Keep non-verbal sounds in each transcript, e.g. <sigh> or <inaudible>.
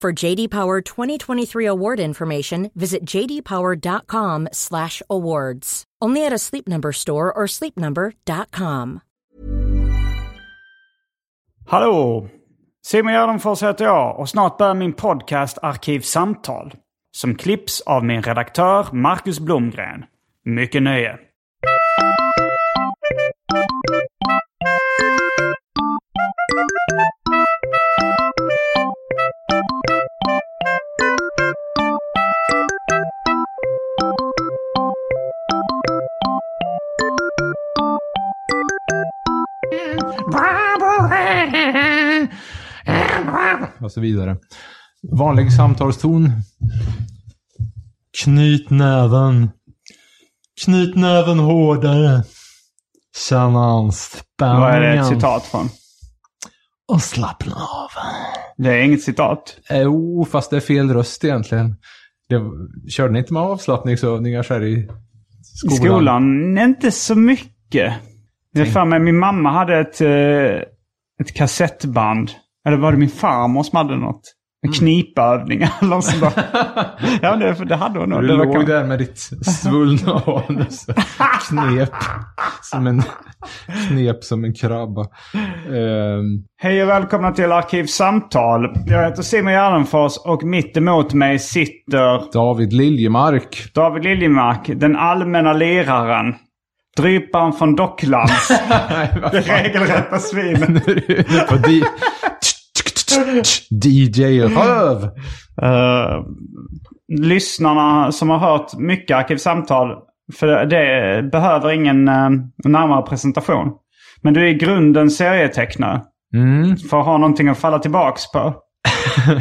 For JD Power 2023 award information, visit jdpower.com/awards. Only at a Sleep Number store or sleepnumber.com. Hallå! Simon Gärdenfors heter jag och snart börjar min podcast Arkivsamtal. Som klipps av min redaktör Marcus Blomgren. Mycket nöje. <laughs> och så vidare. Vanlig samtalston. Knyt näven. Knyt näven hårdare. Känn anspänningen. Vad är det ett citat från? Och slappna av. Det är inget citat. Jo, fast det är fel röst egentligen. Det, körde ni inte med avslappningsövningar så här i I skolan? skolan? Inte så mycket. Jag för mig min mamma hade ett, eh, ett kassettband. Eller var det min farmor som hade något? En knipövningar eller något sånt. <laughs> Ja, det, det hade hon nog. Du låg kan- där med ditt svullna anus. Knep som en, knep som en krabba. Ehm, Hej och välkomna till Arkivsamtal. Jag heter Simon Gärdenfors och mitt emot mig sitter David Liljemark. David Liljemark, den allmänna liraren. Dryparen från Docklands. <laughs> det regelrätta svinet. Nu är du inne på di- DJ Röv. Eh, lyssnarna som har hört mycket Arkivsamtal, för det behöver ingen uh, närmare presentation. Men du är i grunden serietecknare. Mm. För att ha någonting att falla tillbaks på. <laughs>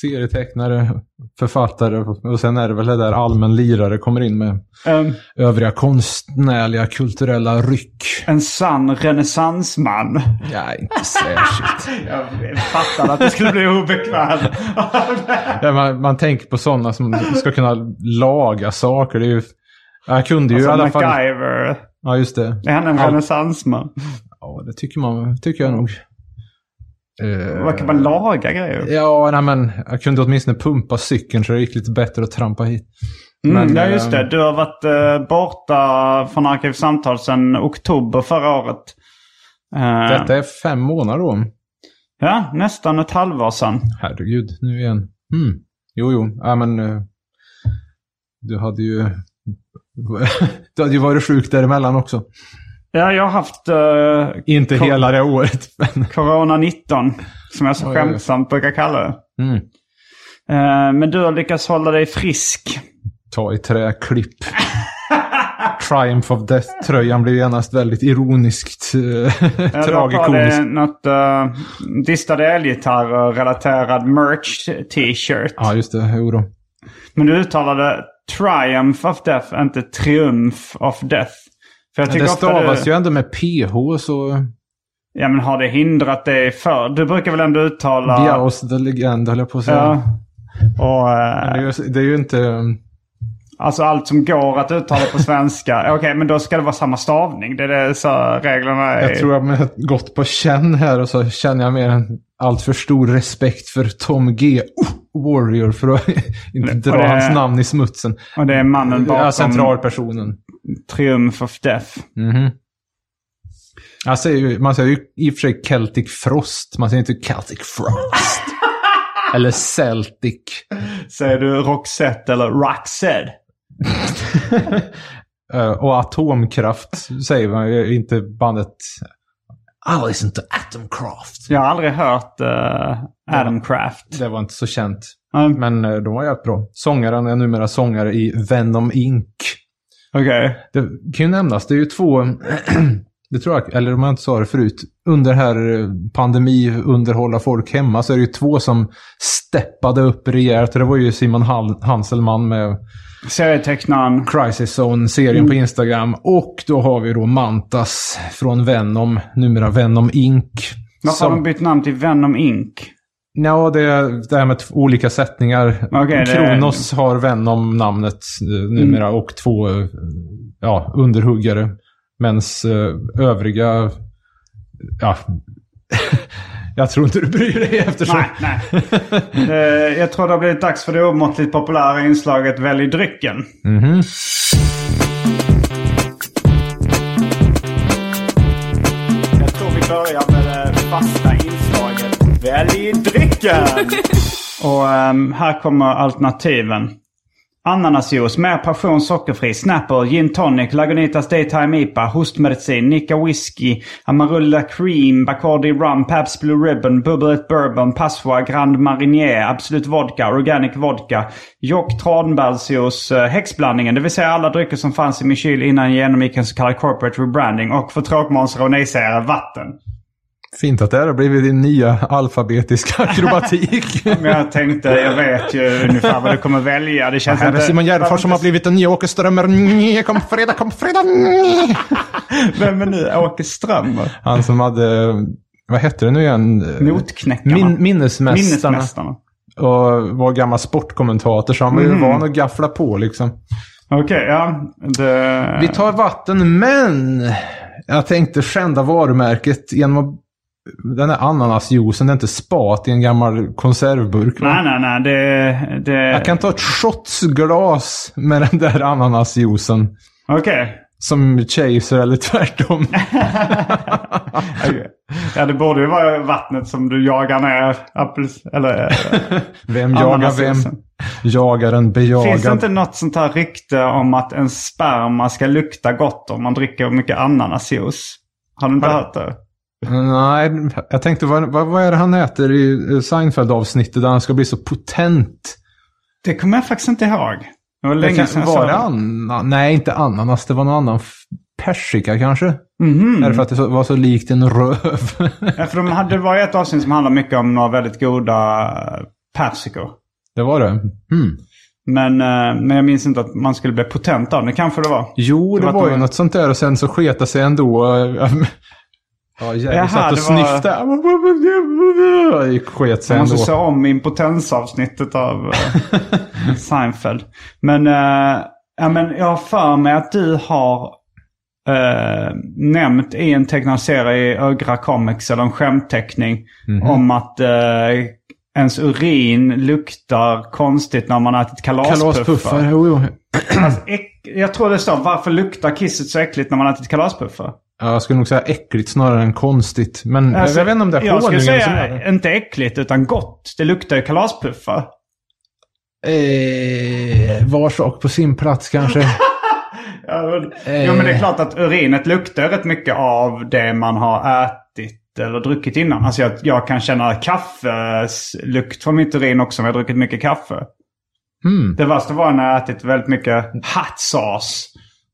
Serietecknare, författare och sen är det väl det där allmän lirare kommer in med Um, övriga konstnärliga kulturella ryck. en sann renässansman. Ja, inte särskilt. <laughs> Jag fattade att det skulle bli obekväm. Ja, man, man tänker på sådana som ska kunna laga saker. Det är ju, jag kunde ju alltså i alla fall... MacGyver. Ja, just det. Är han en renässansman? Ja, det tycker, man, tycker jag nog. Eh, Vad kan man laga grejer? Ja, nej, men jag kunde åtminstone pumpa cykeln så det gick lite bättre att trampa hit. Mm, Men, ja, just det. ehm, Du har varit eh, borta från Arkivsamtal sedan oktober förra året. Eh, Detta är fem månader då. Ja, nästan ett halvår sedan. Herregud, nu igen. Mm. Jo, jo. Ja, men... eh, du hade ju... <laughs> du hade ju varit sjuk däremellan också. Ja, jag har haft eh, Inte hela det året, <laughs> men... Corona-19, som jag så Oj, skämtsamt brukar kalla det. Mm. Eh, men du har lyckats hålla dig frisk. Ta i trä, klipp. Triumph of Death-tröjan blev genast väldigt ironiskt eh, Ja, du har på tragikomisk. dig något uh, distade elgitarrer-relaterad merch-t-shirt. Ja, just det. Jo då. Men du uttalade Triumph of Death, inte Triumph of Death. För jag tycker det stavas du... ju ändå med PH, så... Ja, men har det hindrat dig för? Du brukar väl ändå uttala... Biaos the Legend, höll jag på att säga. Ja. Och, eh, det, är ju, det är ju inte... alltså allt som går att uttala på svenska. <laughs> Okej, men då ska det vara samma stavning. Det är det så reglerna är. Jag tror jag har gått på känn här och så känner jag mer en allt för stor respekt för Tom G. Oh, Warrior för att <laughs> inte dra det- hans namn i smutsen. Och det är mannen bakom Ja, centralpersonen. Triumph of Death. Jag säger ju, man säger ju i och för sig Celtic Frost. Man säger inte Celtic Frost. <laughs> Eller Celtic. Säger du Roxette eller Roxette? <laughs> Eh, och atomkraft säger man ju, inte bandet... I listen to Atomcraft. Jag har aldrig hört uh, Adam Craft. Det var inte så känt. Mm. Men eh, de var jävligt bra. Sångaren är numera sångare i Venom Inc. Okej. Det kan ju nämnas, det är ju två, <clears throat> det tror jag, eller om jag inte sa det förut, under här pandemi, underhålla folk hemma, så är det ju två som steppade upp rejält. Det var ju Simon Hanselman med Serietecknaren. Crisis Zone-serien på Instagram. Och då har vi då Mantas från Venom, numera Venom Inc. Varför har de bytt namn till Venom Inc? Ja, det är det här med olika sättningar. Det- Kronos har Venom namnet eh, numera och två eh, ja, underhuggare. Medan eh, övriga... Ja, <laughs> jag tror inte du bryr dig eftersom... Nej, nej. <laughs> Jag tror det har blivit dags för det omåttligt populära inslaget Välj drycken. Mhm. Jag tror vi börjar med det fasta Välj drycken! <laughs> Och um, här kommer alternativen. Ananasjuice, mer passion, sockerfri, Snapple, gin tonic, Lagunitas Daytime IPA, hostmedicin, Nika Whisky, Amarula Cream, Bacardi Rum, Pabst Blue Ribbon, Bubblet Bourbon, Passoa, Grand Marinier, Absolut Vodka, Organic Vodka, Jock Tranbärsjuice, eh, häxblandningen, det vill säga alla drycker som fanns i min kyl innan jag genomgick en så kallad corporate rebranding och för tråkmånsar och nejsägare vatten. Fint att det här har blivit din nya alfabetiska <laughs> akrobatik. <laughs> Men jag tänkte, jag vet ju ungefär vad du kommer välja. Det känns Här är inte- Simon Gärdenfors som har blivit den nya Åke Strömmer. Kom fredag, kom fredag. <laughs> Vem är nu Åke Strömmer? Han som hade, vad hette det nu igen? Notknäckarna. Min, minnesmästarna. Minnesmästarna. Och var gammal sportkommentator så han var ju van att gaffla på liksom. Okej, ja. Det... Vi tar vatten, men jag tänkte skända varumärket genom att den här ananasjuicen, det är inte spat i en gammal konservburk. va? Nej, nej, nej. Det... det... Jag kan ta ett shotsglas med den där ananasjuicen. Okej. Som chaser eller tvärtom. <laughs> Ja, det borde ju vara vattnet som du jagar ner appels... Eller... <laughs> Vem jagar vem? Jagaren bejagar. Finns det inte något sånt här rykte om att en sperma ska lukta gott om man dricker mycket ananasjuice? Har du inte hört det? Nej, jag tänkte vad, vad, vad är det han äter i eh, Seinfeld-avsnittet där han ska bli så potent? Det kommer jag faktiskt inte ihåg. Det var Det länge sedan jag var det det. annan? Nej, inte ananas. Det var någon annan. Persika kanske? Mhm. Är det för att det var så likt en röv? <laughs> Ja, för de hade, det var ett avsnitt som handlade mycket om några väldigt goda eh, persikor. det var det? Hmm. Men, eh, men jag minns inte att man skulle bli potent av det. kanske det var. Jo, det att var de- ju något sånt där och sen så sketa sig ändå. <laughs> Ja, Jerry satt och det var- snyftade. Gick sket sig Jag måste ändå. se om impotensavsnittet av eh, <laughs> Seinfeld. Men, eh, ja, men jag har för mig att du har eh, nämnt i en tecknad serie i Ögra Comics, eller en skämtteckning, Mhm. om att eh, ens urin luktar konstigt när man har ätit kalaspuffar. Kalaspuffar, jo, jo. Alltså, jag tror det står varför luktar kisset så äckligt när man ätit kalaspuffar? Ja, Jag skulle nog säga äckligt snarare än konstigt. Men Alltså, jag vet inte om det är Jag skulle som säga är inte äckligt utan gott. Det luktar ju kalaspuffar. Eh, var sak på sin plats kanske. <laughs> Ja, men, Jo men det är klart att urinet luktar rätt mycket av det man har ätit eller druckit innan. Alltså jag, jag kan känna kaffeslukt från mitt urin också om jag har druckit mycket kaffe. Mm. Det värsta var när jag ätit väldigt mycket hot sauce.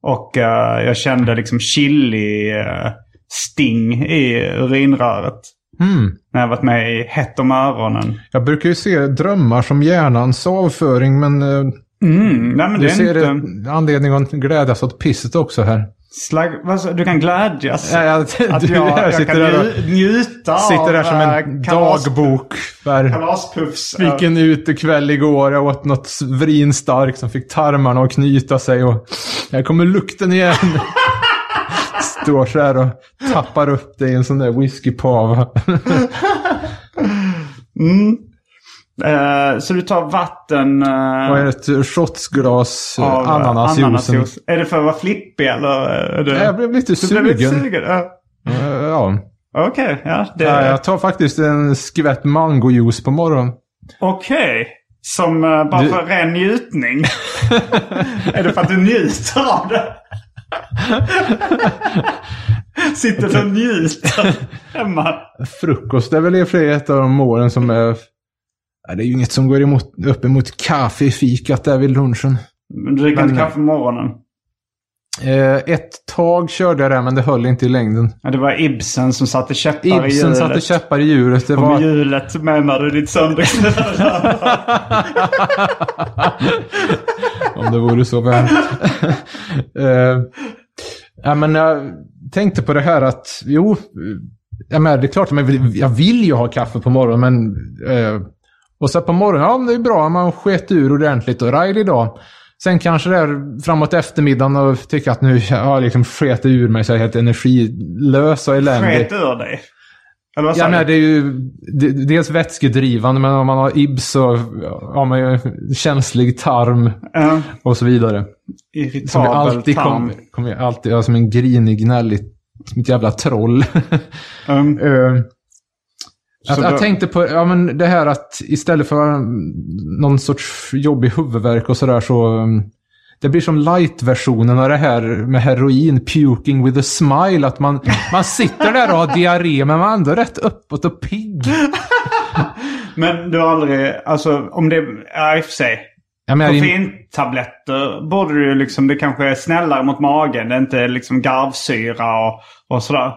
Och eh, jag kände liksom chili eh, sting i urinröret. Mm. När jag varit med i Hett om öronen. Jag brukar ju se drömmar som hjärnans avföring, men eh, Mm, nej men du ser inte... anledning att glädjas åt pisset också här. Slag, sa- du kan glädjas. Ja, jag, Att <laughs> du jag, jag sitter kan där, och, nju- njuta sitter där som eh, en kalas- dagbok. För Kalaspuffs. fick en utekväll igår, jag åt något vrinstarkt som fick tarmarna att knyta sig och här kommer lukten igen. <laughs> Står så här och tappar upp det i en sån där whiskypava. <laughs> Mm. Eh, så du tar vatten uh, Och ett shotsglas eh, av ananasjuicen. ananasjuice. Är det för att vara flippig eller? Är det... Jag blev lite Du blev lite sugen. sugen? Ja. Okej, ja. Det... Ja, jag tar faktiskt en skvätt mangojuice på morgonen. Okej. Som eh, bara Du- för ren njutning? <laughs> är det för att du njuter av det? Sitter och njuter <laughs> hemma? Frukost är väl i och för sig ett av de målen som är... Det är ju inget som går emot, upp emot kaffe i fikat där vid lunchen. Men Du dricker inte kaffe på morgonen? Eh, ett tag körde jag det, men det höll inte i längden. Ja, det var Ibsen som satte käppar i Ibsen hjulet. satte käppar i hjulet. Det Och var... hjulet menar du ditt sönderknullade <laughs> Om det vore så väl. uh, <laughs> ja, men jag tänkte på det här att, jo, jag menar, det är klart, men jag vill ju ha kaffe på morgonen, men... eh, och så på morgonen, ja det är bra, man sket ur ordentligt och ride idag. Sen kanske det är framåt eftermiddagen och tycker att nu har jag liksom sket ur mig så jag är helt energilös och eländig. Sket ur dig? Eller vad Ja, men det är ju dels vätskedrivande, men om man har IBS så har man ju känslig tarm Ja, och så vidare. Som irritabel jag alltid tarm. kommer kom jag alltid ja, som en grinig, gnällig, som ett jävla troll. Um, <laughs> Eh, att, jag tänkte på ja, men det här att istället för någon sorts jobbig huvudvärk och sådär så... mm, Det blir som light-versionen av det här med heroin, puking with a smile. Att man, man sitter där och har diarré, men man är ändå rätt uppåt och pigg. <laughs> men du har aldrig, alltså om det, ja i och för sig. I- Koffeintabletter borde du liksom, det kanske är snällare mot magen. Det är inte liksom garvsyra och, och sådär.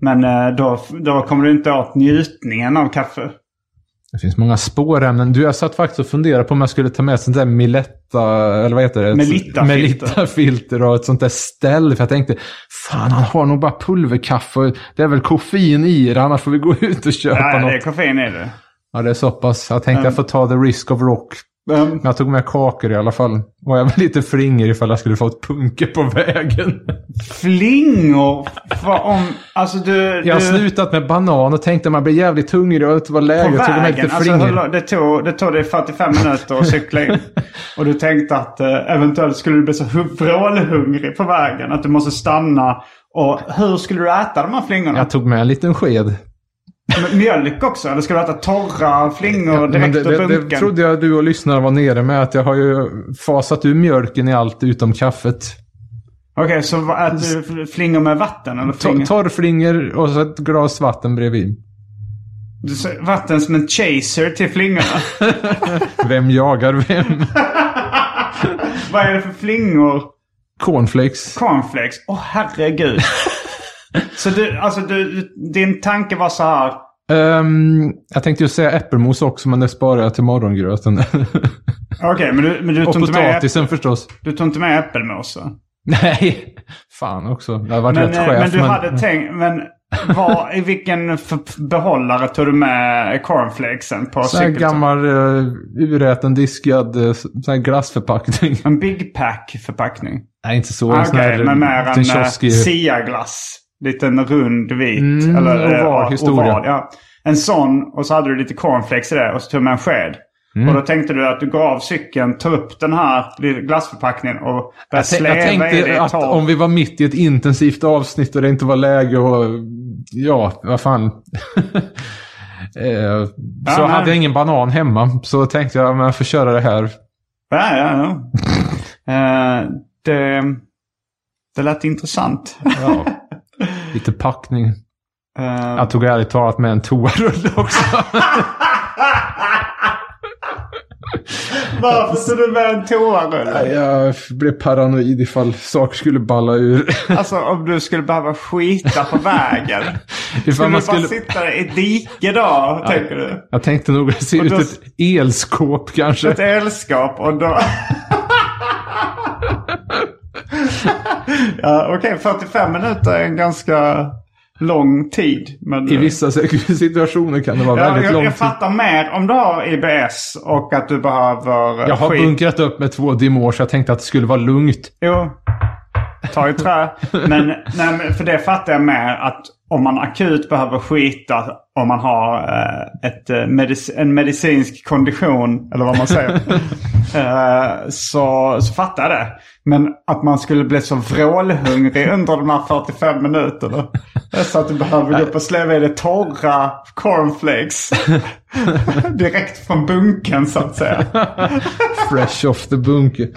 Men eh, då, då kommer du inte åt njutningen av kaffe. Det finns många spårämnen. Du, jag satt faktiskt och funderade på om jag skulle ta med ett sånt där Miletta, eller vad heter det? Melitta-filter. Melitta-filter och ett sånt där ställ. För jag tänkte, fan han har nog bara pulverkaffe. Det är väl koffein i det, annars får vi gå ut och köpa Ja, något. det är koffein i det. Ja, det är så pass. Jag tänkte Mm. jag får ta the risk of rock. Men jag tog med kakor i alla fall. Och jag <laughs> var lite flinger ifall jag skulle få ett punke på vägen. flingor? Om, alltså du... Jag har du slutat med banan och tänkte man blir jävligt hungrig och det var läge. på Jag tog med vägen. lite Alltså, hur lång- det, tog, det tog dig 45 minuter att cykla in. <laughs> Och du tänkte att eh, eventuellt skulle du bli så hu- vrålhungrig på vägen. Att du måste stanna. Och hur skulle du äta de här flingorna? jag tog med en liten sked. Mjölk också? Eller ska du äta torra flingor direkt det, ur det, det bunken? trodde jag du och lyssnare var nere med. Att jag har ju fasat ur mjölken i allt utom kaffet. Okej, så vad äter du flingor med vatten? Eller flingor? Torrflingor och så ett glas vatten bredvid. Vatten som en chaser till flingorna. <laughs> Vem jagar vem? <laughs> vad är det för flingor? Cornflakes. Cornflakes? Åh herregud. <laughs> så du, alltså du, din tanke var så här. Ehm, jag tänkte ju säga äppelmos också, men det sparar jag till morgongröten. <laughs> Okej, men du, men du och tog, inte med, potatisen förstås. du tog inte med äppelmos? Nej, fan också. Det har varit Men, rätt eh, chef. men du hade tänkt, men vad, i vilken behållare tog du med cornflakesen på cykeln? gammal uh, uräten diskad uh, sån här glassförpackning. En Big Pack-förpackning? Nej, inte så. Ah, en Okej, här men mer en uh, i- Sia-glass. Liten rund vit. Mm, eller, eh, oval historia. Oval, ja. En sån och så hade du lite cornflakes i det och så tog med en sked. Mm. Och då tänkte du att du går av cykeln, tar upp den här glassförpackningen och börjar släva jag i det tänkte att torr. om vi var mitt i ett intensivt avsnitt och det inte var läge och... Ja, vad fan. <laughs> Eh, så men- hade jag ingen banan hemma. Så tänkte jag, men jag får köra det här. Ja, ja, ja. Eh, det, det lät intressant. Ja. <laughs> Lite packning. Eh, Jag tog ärligt talat med en toarulle också. Varför tog du med en toarulle? jag blev paranoid ifall saker skulle balla ur. Alltså om du skulle behöva skita på vägen. <laughs> ifall Skulle man du bara skulle... sitta i ett dike då, tänker du? Jag tänkte nog se ut då- ett elskåp kanske. Ett elskap och då... <laughs> ja, Okej, 45 minuter är en ganska lång tid. Men, I vissa <laughs> situationer kan det vara ja, väldigt jag, lång jag tid. fattar mer om du har IBS och att du behöver eh, Jag har skit. bunkrat upp med två Dimor så jag tänkte att det skulle vara lugnt. Jo. Ta i trä. Men, nej, för det fattar jag mer att om man akut behöver skita om man har eh, ett, eh, medic en medicinsk kondition, eller vad man säger, <laughs> eh, så, så fattar jag det. Men att man skulle bli så vrålhungrig under de här 45 minuterna. Så att du behöver gå upp och släva i dig torra cornflakes. <laughs> Direkt från bunken så att säga. Fresh off the bunker.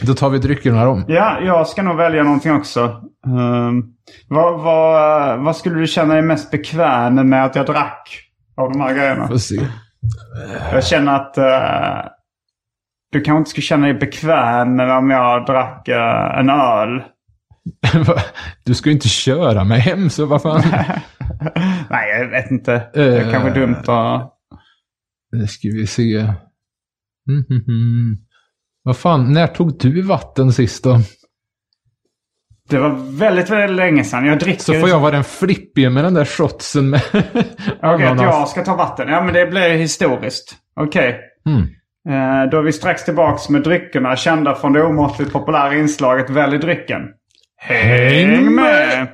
Då tar vi dryckerna då. Ja, jag ska nog välja någonting också. Um, vad, vad, vad skulle du känna dig mest bekväm med att jag drack av de här grejerna? Får se. Jag känner att uh, du kanske inte skulle känna dig bekväm med om jag drack uh, en öl. <laughs> Du ska ju inte köra mig hem, så vad fan. <laughs> Nej, jag vet inte. Det är kanske Eh. dumt att... Nu ska vi se. Mm, mm, mm. Vad fan, när tog du vatten sist då? Det var väldigt, väldigt länge sedan. Jag dricker... Så får jag vara den flippige med den där shotsen med <laughs> Okej, att ananas. jag ska ta vatten. Ja, men det blir historiskt. Okej. Mm. Eh, då är vi strax tillbaks med dryckerna kända från det omåttligt populära inslaget Välj drycken. Häng med!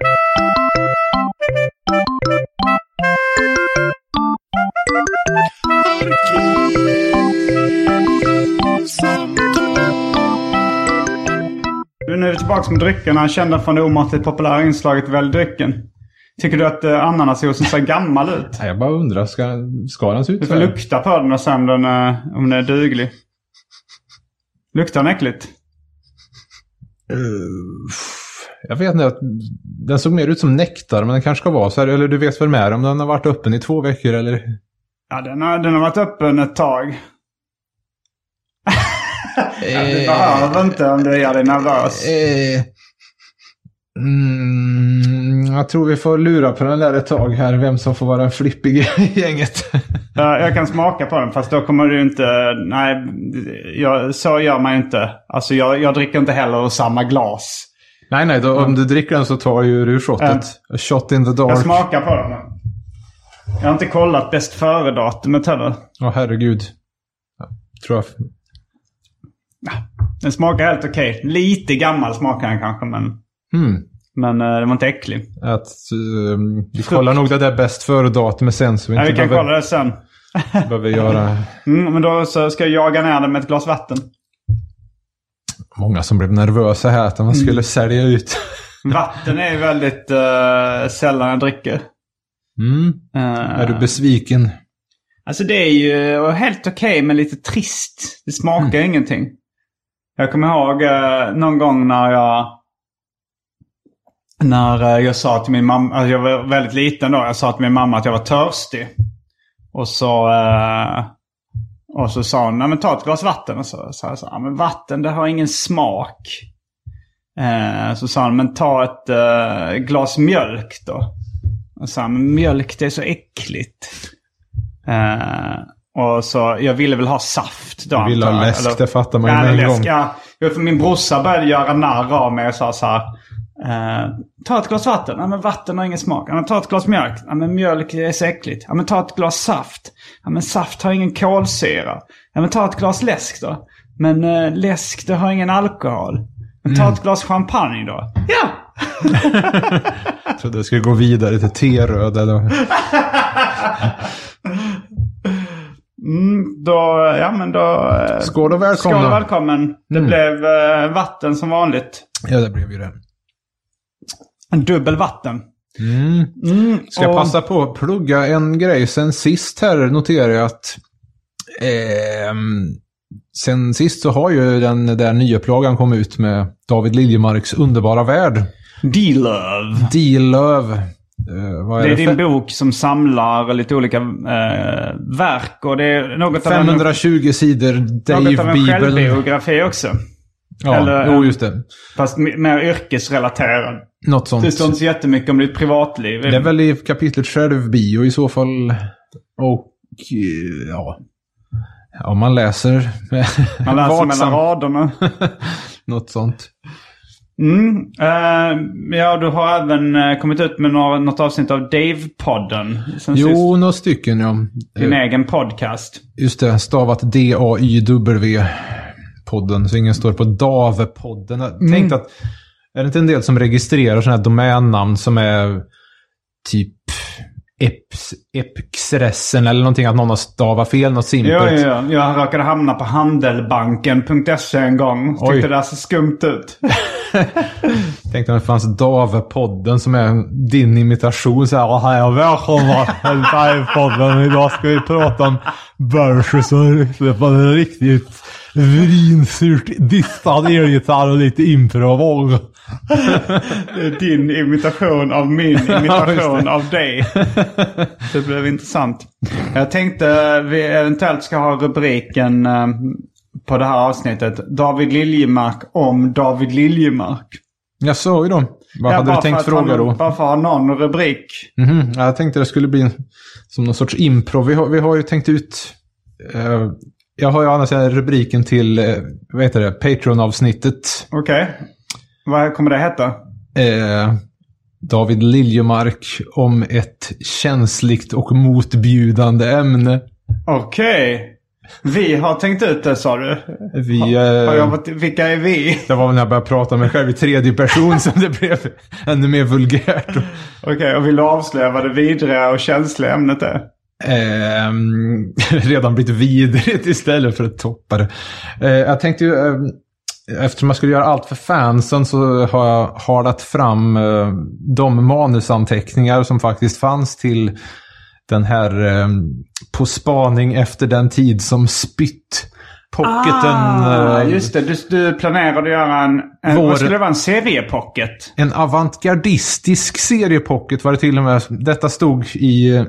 Nu är vi tillbaka med dryckerna kända från det omåttligt populära inslaget Välj drycken. Tycker du att uh, ananasjuicen ser gammal ut? Nej, jag bara undrar, ska, ska den se ut Du så får här? lukta på den och se om den, är- om den är duglig. Luktar den äckligt? Eh, Jag vet inte, att den såg mer ut som nektar, men den kanske ska vara så här. Eller du vet väl mer om den har varit öppen i två veckor eller? Ja, den har, den har varit öppen ett tag. Ja, du behöver inte om du gör dig nervös. Eh, mm, jag tror vi får lura på den där ett tag här, vem som får vara den flippiga i <laughs> gänget. Ja, jag kan smaka på den fast då kommer du inte... Nej, jag, så gör man ju inte. Alltså jag, jag dricker inte heller ur samma glas. nej, nej, då, om du dricker den så tar du shotet. A shot in the Jag dark. smakar på den. Jag har inte kollat bäst före-datumet heller. Åh herregud. Jag tror jag... Den smakar helt okej. Lite gammal smakar den kanske men... Hmm. Men uh, den var inte äcklig. Att, eh, vi kollar nog det där bäst före-datumet sen så vi Ja, inte vi kan behöver, kolla det sen. <laughs> behöver göra... Mm, men då så ska jag jaga ner den med ett glas vatten. Många som blev nervösa här att man skulle Mm. sälja ut. <laughs> Vatten är ju väldigt uh, sällan jag dricker. Mm. Eh, Är du besviken? Alltså det är ju helt okej men lite trist. Det smakar Mm. ingenting. Jag kommer ihåg eh, någon gång när jag... När eh, jag sa till min mamma, alltså jag var väldigt liten då, jag sa till min mamma att jag var törstig. Och så, eh, och så sa hon, nej men ta ett glas vatten. Och så sa jag så här, men vatten det har ingen smak. Eh, så sa hon, men ta ett eh, glas mjölk då. Och sa, men mjölk det är så äckligt. Eh, och så, jag ville väl ha saft då. Du ville ha läsk, eller- det fattar man ju med en läsk, gång. Ja, för min brorsa började göra narr av mig och sa så här. Eh, ta ett glas vatten. Ja, men vatten har ingen smak. Ja, men ta ett glas mjölk. Ja, men mjölk är så äckligt. Ja, men ta ett glas saft. Ja, men saft har ingen kolsyra. Ja, men ta ett glas läsk då. Men eh, läsk det har ingen alkohol. Men ta ett glas champagne då. Ja! <laughs> Jag trodde jag skulle gå vidare till teröd eller... <laughs> Mm, då, ja men då... eh, Skål och välkomna. Skål och välkommen. Det Mm. blev eh, vatten som vanligt. Ja, det blev ju det. En dubbel vatten. Mm. Mm, Ska jag och- passa på att plugga en grej sen sist här noterar jag att ehm, sen sist så har ju den där nya plågan kommit ut med David Liljemarks underbara värld. D-Love. Dilöv. Eh, är Det det? är din Fe- bok som samlar lite olika eh, verk och det är något av en, 520 sidor Dave något av en självbiografi också. Ja, eller jo just det. Fast mer yrkesrelaterad. Något sånt. Det står inte så jättemycket om ditt privatliv. Det är väl i kapitlet självbio i så fall. Och eh, ja. Ja, man läser. Man läser mellan raderna. <laughs> Något sånt. Mm. Eh, ja, du har även eh, kommit ut med några, något avsnitt av Dave-podden. sen sist. Jo, några stycken ja. Din Eh, egen podcast. Just det, stavat D-A-Y-W. podden, så ingen står på Davepodden. Mm. tänkte att, är det inte en del som registrerar sådana här domännamn som är typ Eps, Epxressen eller någonting, att någon har stavat fel, något simpelt. Ja, ja, ja. Jag råkade hamna på handelbanken.se en gång. Oj. Tyckte det där så skumt ut. <laughs> <laughs> Tänkte om det fanns Davepodden som är din imitation. Så här, hej och välkomna till Davepodden. Idag ska vi prata om börser som utsläppar en riktigt vrinsurt distad elgitarr och lite improvåg. <laughs> Det är din imitation av min <laughs> Ja, imitation det. av dig. Det blev intressant. Jag tänkte vi eventuellt ska ha rubriken eh, på det här avsnittet. David Liljemark om David Liljemark. Jag sa ju då. Vad Ja, hade du tänkt fråga då? Bara för att ha någon rubrik. Mhm, ja, Jag tänkte det skulle bli som någon sorts improv. Vi har, vi har ju tänkt ut... eh, jag har ju annars rubriken till, uh, vad heter det, Patreon-avsnittet. Okej. Vad kommer det heta? Eh, David Liljemark om ett känsligt och motbjudande ämne. Okej. Vi har tänkt ut det sa du. Vi, Har jag eh, varit, vilka är vi? det var väl när jag började prata med mig själv i tredje person som det blev ännu mer vulgärt. Okej, och vill du avslöja vad det vidriga och känsliga ämnet är? Ehm, <laughs> redan blivit vidrigt istället för att toppa det. Eh, jag tänkte ju, eh, eftersom jag skulle göra allt för fansen så har jag hardat fram eh, de manusanteckningar som faktiskt fanns till den här eh, På spaning efter den tid som spytt. Pocketen. Ah, eh, just det. Du, du planerade att göra en... en Vår- Vad skulle det vara? En seriepocket? En avantgardistisk seriepocket var det till och med. Detta stod i eh,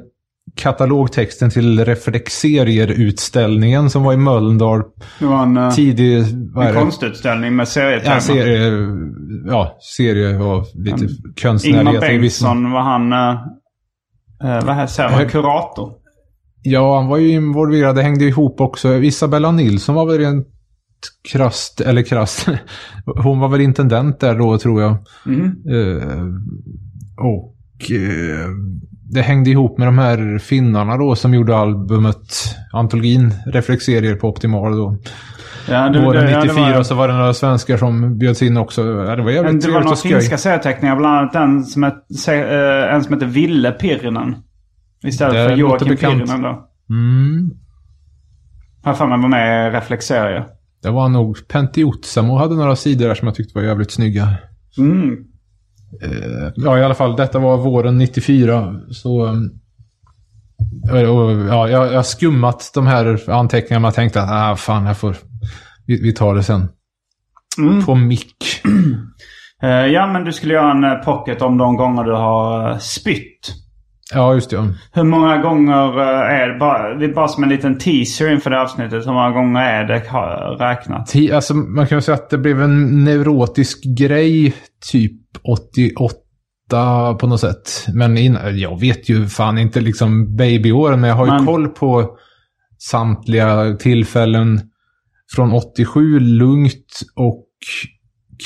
katalogtexten till Reflexserier-utställningen som var i Mölndal Det var en, eh, tidig... En konstutställning med serietema. Ja, serie, ja, serie och lite Ingmar konstnärlighet. i viss mån. Bengtsson var han... Uh, vad här säger man? Eh, Kurator. Ja, han var ju involverad. Det hängde ihop också. Isabella Nilsson var väl rent krasst, eller krasst. <laughs> Hon var väl intendent där då, tror jag. Mm. Eh, och eh, det hängde ihop med de här finnarna då som gjorde albumet, antologin, Reflexserier på Optimal då. Ja, det, Våren det, ja, 94 det var, så var det några svenskar som bjöds in också. Ja, det var jävligt det var några och finska serieteckningar. Bland annat en som, het, se, eh, en som heter Ville Pirinen. Istället Det för Joakim. Pirinen då. Mm. Har för mig var med i Reflexserier. Det var nog Pentti Utsamo hade några sidor där som jag tyckte var jävligt snygga. Mm. Eh, ja, i alla fall. Detta var våren 94. Så... eh, och, ja, jag har skummat de här anteckningarna och tänkte att ah, fan, jag får... Vi, vi tar det sen. Mm. På mick. <clears throat> Eh, ja, men du skulle göra en eh, pocket om de gånger du har eh, spytt. Ja, just det. Hur många gånger är det? Bara, det är bara som en liten teaser inför det här avsnittet. Hur många gånger är det räknat? Alltså, man kan ju säga att det blev en neurotisk grej typ 88 på något sätt. Men innan, jag vet ju fan inte liksom babyåren, men jag har ju Men- koll på samtliga tillfällen från 87 lugnt och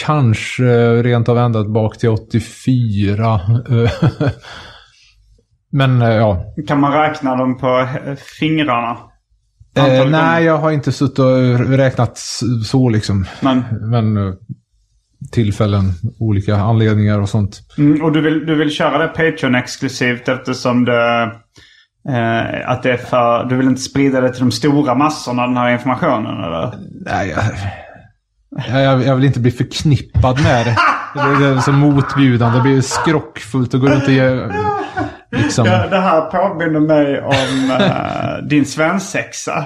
kanske rent av ända bak till 84. <laughs> men eh, ja, Kan man räkna dem på fingrarna? Eh, nej, jag har inte suttit och räknat så liksom. Men, Men eh, tillfällen, olika anledningar och sånt. mm, och du vill, du vill köra det Patreon-exklusivt eftersom det... Eh, att det är för... Du vill inte sprida det till de stora massorna, den här informationen, eller? Nej, jag, jag, jag vill inte bli förknippad med det. Det är så motbjudande. Det blir skrockfullt att gå runt och ge, liksom... Ja, det här påminner mig om eh, din svensexa.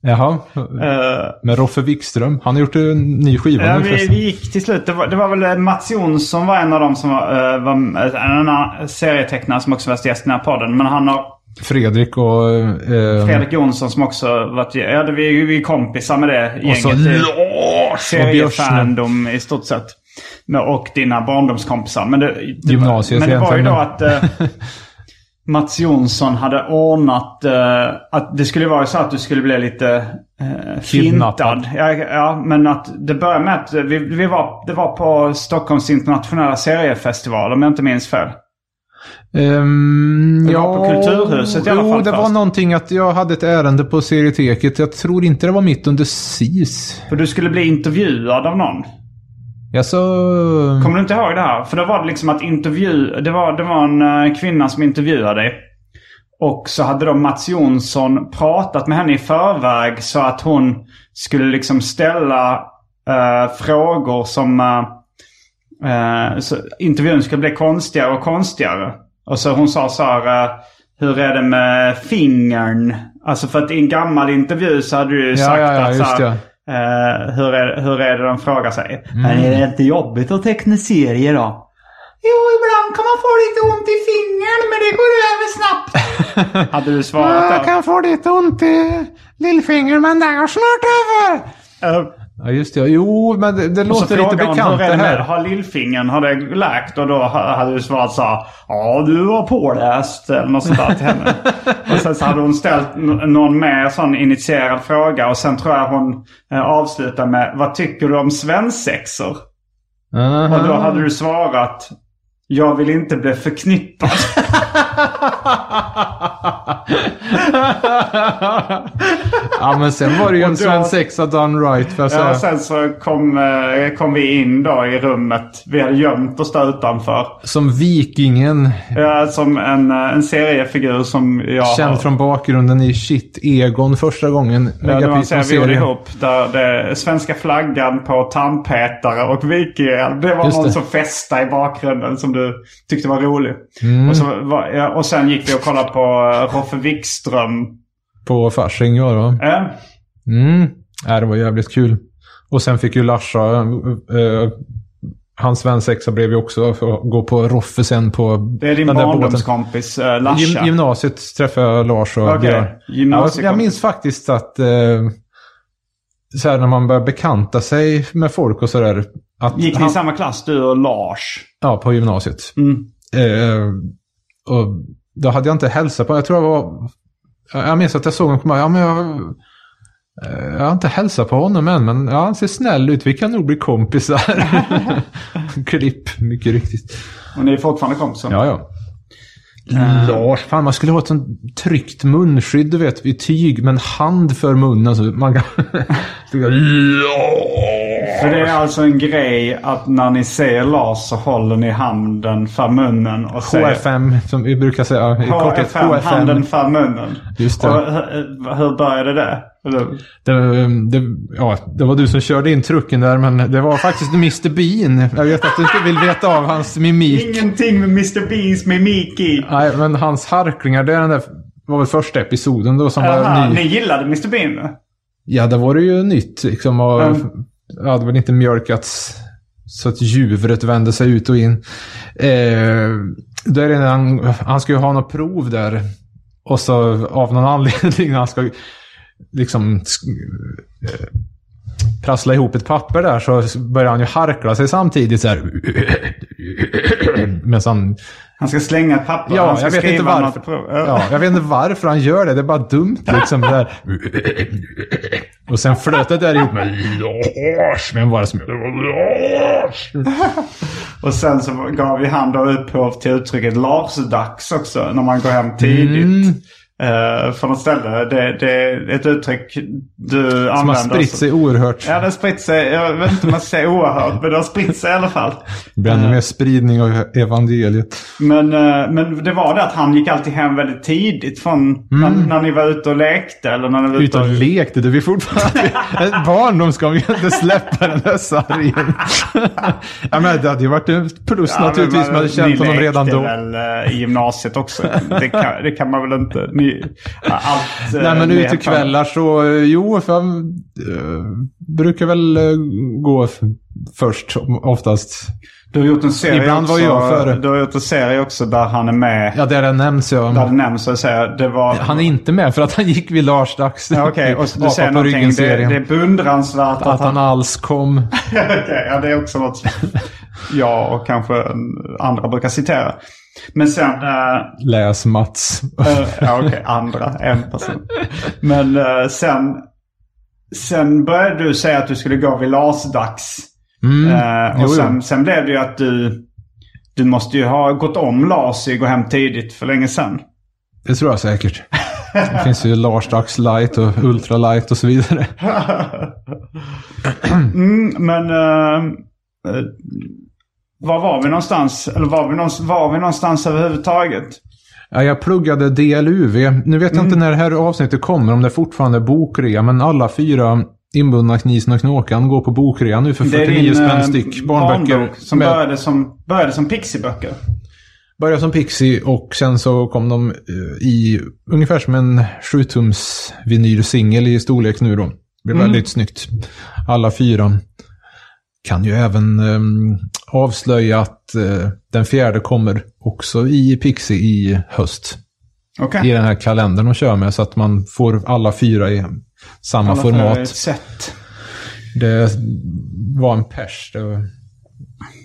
Jaha. Eh, Med Roffe Wikström. Han har gjort en ny skiva Ja, nu vi, förresten. vi gick till slut. Det var, det var väl eh, Mats Jonsson var en av dem som var, eh, var en annan serietecknare som också var gäst i den här podden. Men han har Fredrik och... Eh, Fredrik Jonsson som också varit... Ja, vi, vi är kompisar med det och så gänget. Det är Lars och. Seriefandom i stort sett. Och dina barndomskompisar. Men det, det, Gymnasiet Men det var ju då att... Eh, <laughs> Mats Jonsson hade ordnat eh, att det skulle vara så att du skulle bli lite eh, fintad. Ja, ja, men att det började med att vi, vi var, det var på Stockholms internationella seriefestival om jag inte minns fel. Um, Det var på Kulturhuset i alla jo, fall det var först. någonting att jag hade ett ärende på serieteket. Jag tror inte det var mitt under SIS. För du skulle bli intervjuad av någon. Jag så... Kommer du inte ihåg det här? För då var det liksom att intervju... Det var, det var en eh, kvinna som intervjuade dig. Och så hade då Mats Jonsson pratat med henne i förväg så att hon skulle liksom ställa eh, frågor som... eh, så intervjun skulle bli konstigare och konstigare. Och så hon sa så här... eh, hur är det med fingern? Alltså för att i en gammal intervju så hade du ju sagt ja, ja, att så här. Eh, hur, är, hur är det de frågar sig? Mm. Men är det inte jobbigt att teckna serier då? Jo, ibland kan man få lite ont i fingern men det går över snabbt. <laughs> Hade du svarat då? få lite ont i lillfinger men det går snart över. Eh, Ja, just det. Jo, men det, det låter lite bekant det här. har lillfingern, har det läkt? Och då ha- hade du svarat så här, ja du var påläst eller något sånt där till henne. <laughs> och sen så hade hon ställt någon mer sån initierad fråga och sen tror jag hon eh, avslutar med, vad tycker du om svensexor? Och då hade du svarat Jag vill inte bli förknippad. <laughs> ja, men sen var det ju en svensexa done right, säga. ja, sen så kom, eh, kom vi in då i rummet. Vi hade gömt oss där utanför. Som Vikingen. Ja, som en, eh, en seriefigur som jag har. Känd från bakgrunden i Shit Egon första gången. Ja, det var en serie vi gjorde ihop. Där det svenska flaggan på tandpetare och vikingar. Det var Just någon det. som festade i bakgrunden som du tyckte var rolig. Mm. Och, så och sen gick vi och kollade på Roffe Wikström. På Fasching var det va? Eh, Mm. Ja, det var jävligt kul. Och sen fick ju Larsa, eh, hans svensexa blev ju också för att gå på Roffe sen på det är din barndomskompis Gym, Larsa. gymnasiet träffade jag Lars och Okej, Björn. Ja, jag minns faktiskt att eh, så här, när man börjar bekanta sig med folk och sådär. Gick ni han- i samma klass du och Lars? Ja, på gymnasiet. Mm. Eh, och då hade jag inte hälsat på Jag tror jag var... Jag minns att jag såg honom komma. Ja, men jag, eh, jag har inte hälsat på honom än, men ja, han ser snäll ut. Vi kan nog bli kompisar. <laughs> Klipp, mycket riktigt. Och ni är fortfarande kompisar? Ja, ja. Eh. Lars, fan man skulle ha ett sånt tryckt munskydd, du vet, i tyg med en hand för munnen. Så man kan... <laughs> För det är alltså en grej att när ni ser Lars så håller ni handen för munnen och säger HFM, som vi brukar säga i korthet. HFM, handen för munnen. Just det. Och, hur, hur började det? Det, det, ja, det var du som körde in trucken där, men det var faktiskt Mr Bean. Jag vet att du inte vill veta av hans mimik. Ingenting med Mr Beans mimik i. Nej, men hans harklingar, det är den där, var väl första episoden då som Aha, var ny. ni gillade Mr Bean? Ja, det var det ju nytt liksom. Och, Mm. Ja, det var inte mjölkats så att djuret vände sig ut och in. Eh, där är han, han ska ju ha något prov där. Och så av någon <laughs> anledning, han ska liksom eh, prassla ihop ett papper där så börjar han ju harkla sig samtidigt så här. <clears throat> Medan han Han ska slänga ett papper. Ja, han ska jag vet inte varför. Ja, jag vet inte varför han gör det. Det är bara dumt liksom. Där. Och sen flöt det där ihop med. Vem var det som? Och sen så gav ju han då upphov till uttrycket Lars-dags också. När man går hem tidigt. Mm. Uh, från ett ställe. Det, det är ett uttryck du Som använder. har spritt sig oerhört. Ja, det har spritt sig. Jag vet inte om man säga oerhört. Men det har spritt sig i alla fall. Det blir ännu mer spridning av evangeliet. Men, eh, men det var det att han gick alltid hem väldigt tidigt från när, när ni var ute och lekte. Eller när ni var Ut och lekte. Det blir fortfarande... <laughs> Ett barndom ska vi inte släppa den där sargen. ja, men det hade ju varit ett plus Ja, naturligtvis. Man hade känt honom redan Ni då. lekte väl eh, i gymnasiet också? Det kan, det kan man väl inte? Ni, <laughs> allt, eh, Nej men ute kvällar så, eh, jo, för jag eh, brukar väl eh, gå först oftast. Du har gjort en serie Ibland också, var jag före. Du har gjort en serie också där han är med. Ja, där det nämns Där det nämns så säga. Det var... Han är inte med för att han gick vid Lars dags. Ja, Okej, och så du <laughs> säger någonting. Det, det är beundransvärt att, Att han han... alls kom. <laughs> Okej, ja, det är också något jag och kanske andra brukar citera. Men sen... eh, Läs Mats. Eh, ja, okej. Andra. En person. Men eh, sen, sen började du säga att du skulle gå vid Lars-dags. Mm. Jo, och jo. sen, sen blev det ju att du, Du måste ju ha gått om Lars i Gå hem tidigt för länge sedan. Det tror jag säkert. Det finns ju Lars Dags Light och Ultra Light och så vidare. <laughs> Mm, men... var var vi någonstans? Eller var vi någonstans, var vi någonstans överhuvudtaget? Ja, jag pluggade DLUV. Nu vet jag inte när det här avsnittet kommer, om det fortfarande är bokrea, men alla fyra inbundna Knisen och Knåkan går på bokrea nu för 49 spänn eh, styck. Barnböcker. som med- började som, började som Pixie-böcker. Började som Pixie och sen så kom de eh, i ungefär som en 7-tums vinylsingel i storlek nu då. Det blev väldigt snyggt. Alla fyra. Kan ju även ehm, avslöja att eh, den fjärde kommer också i Pixie i höst. Okej. I den här kalendern de kör med så att man får alla fyra i samma Alla format. Set. Det var en pers. Det var...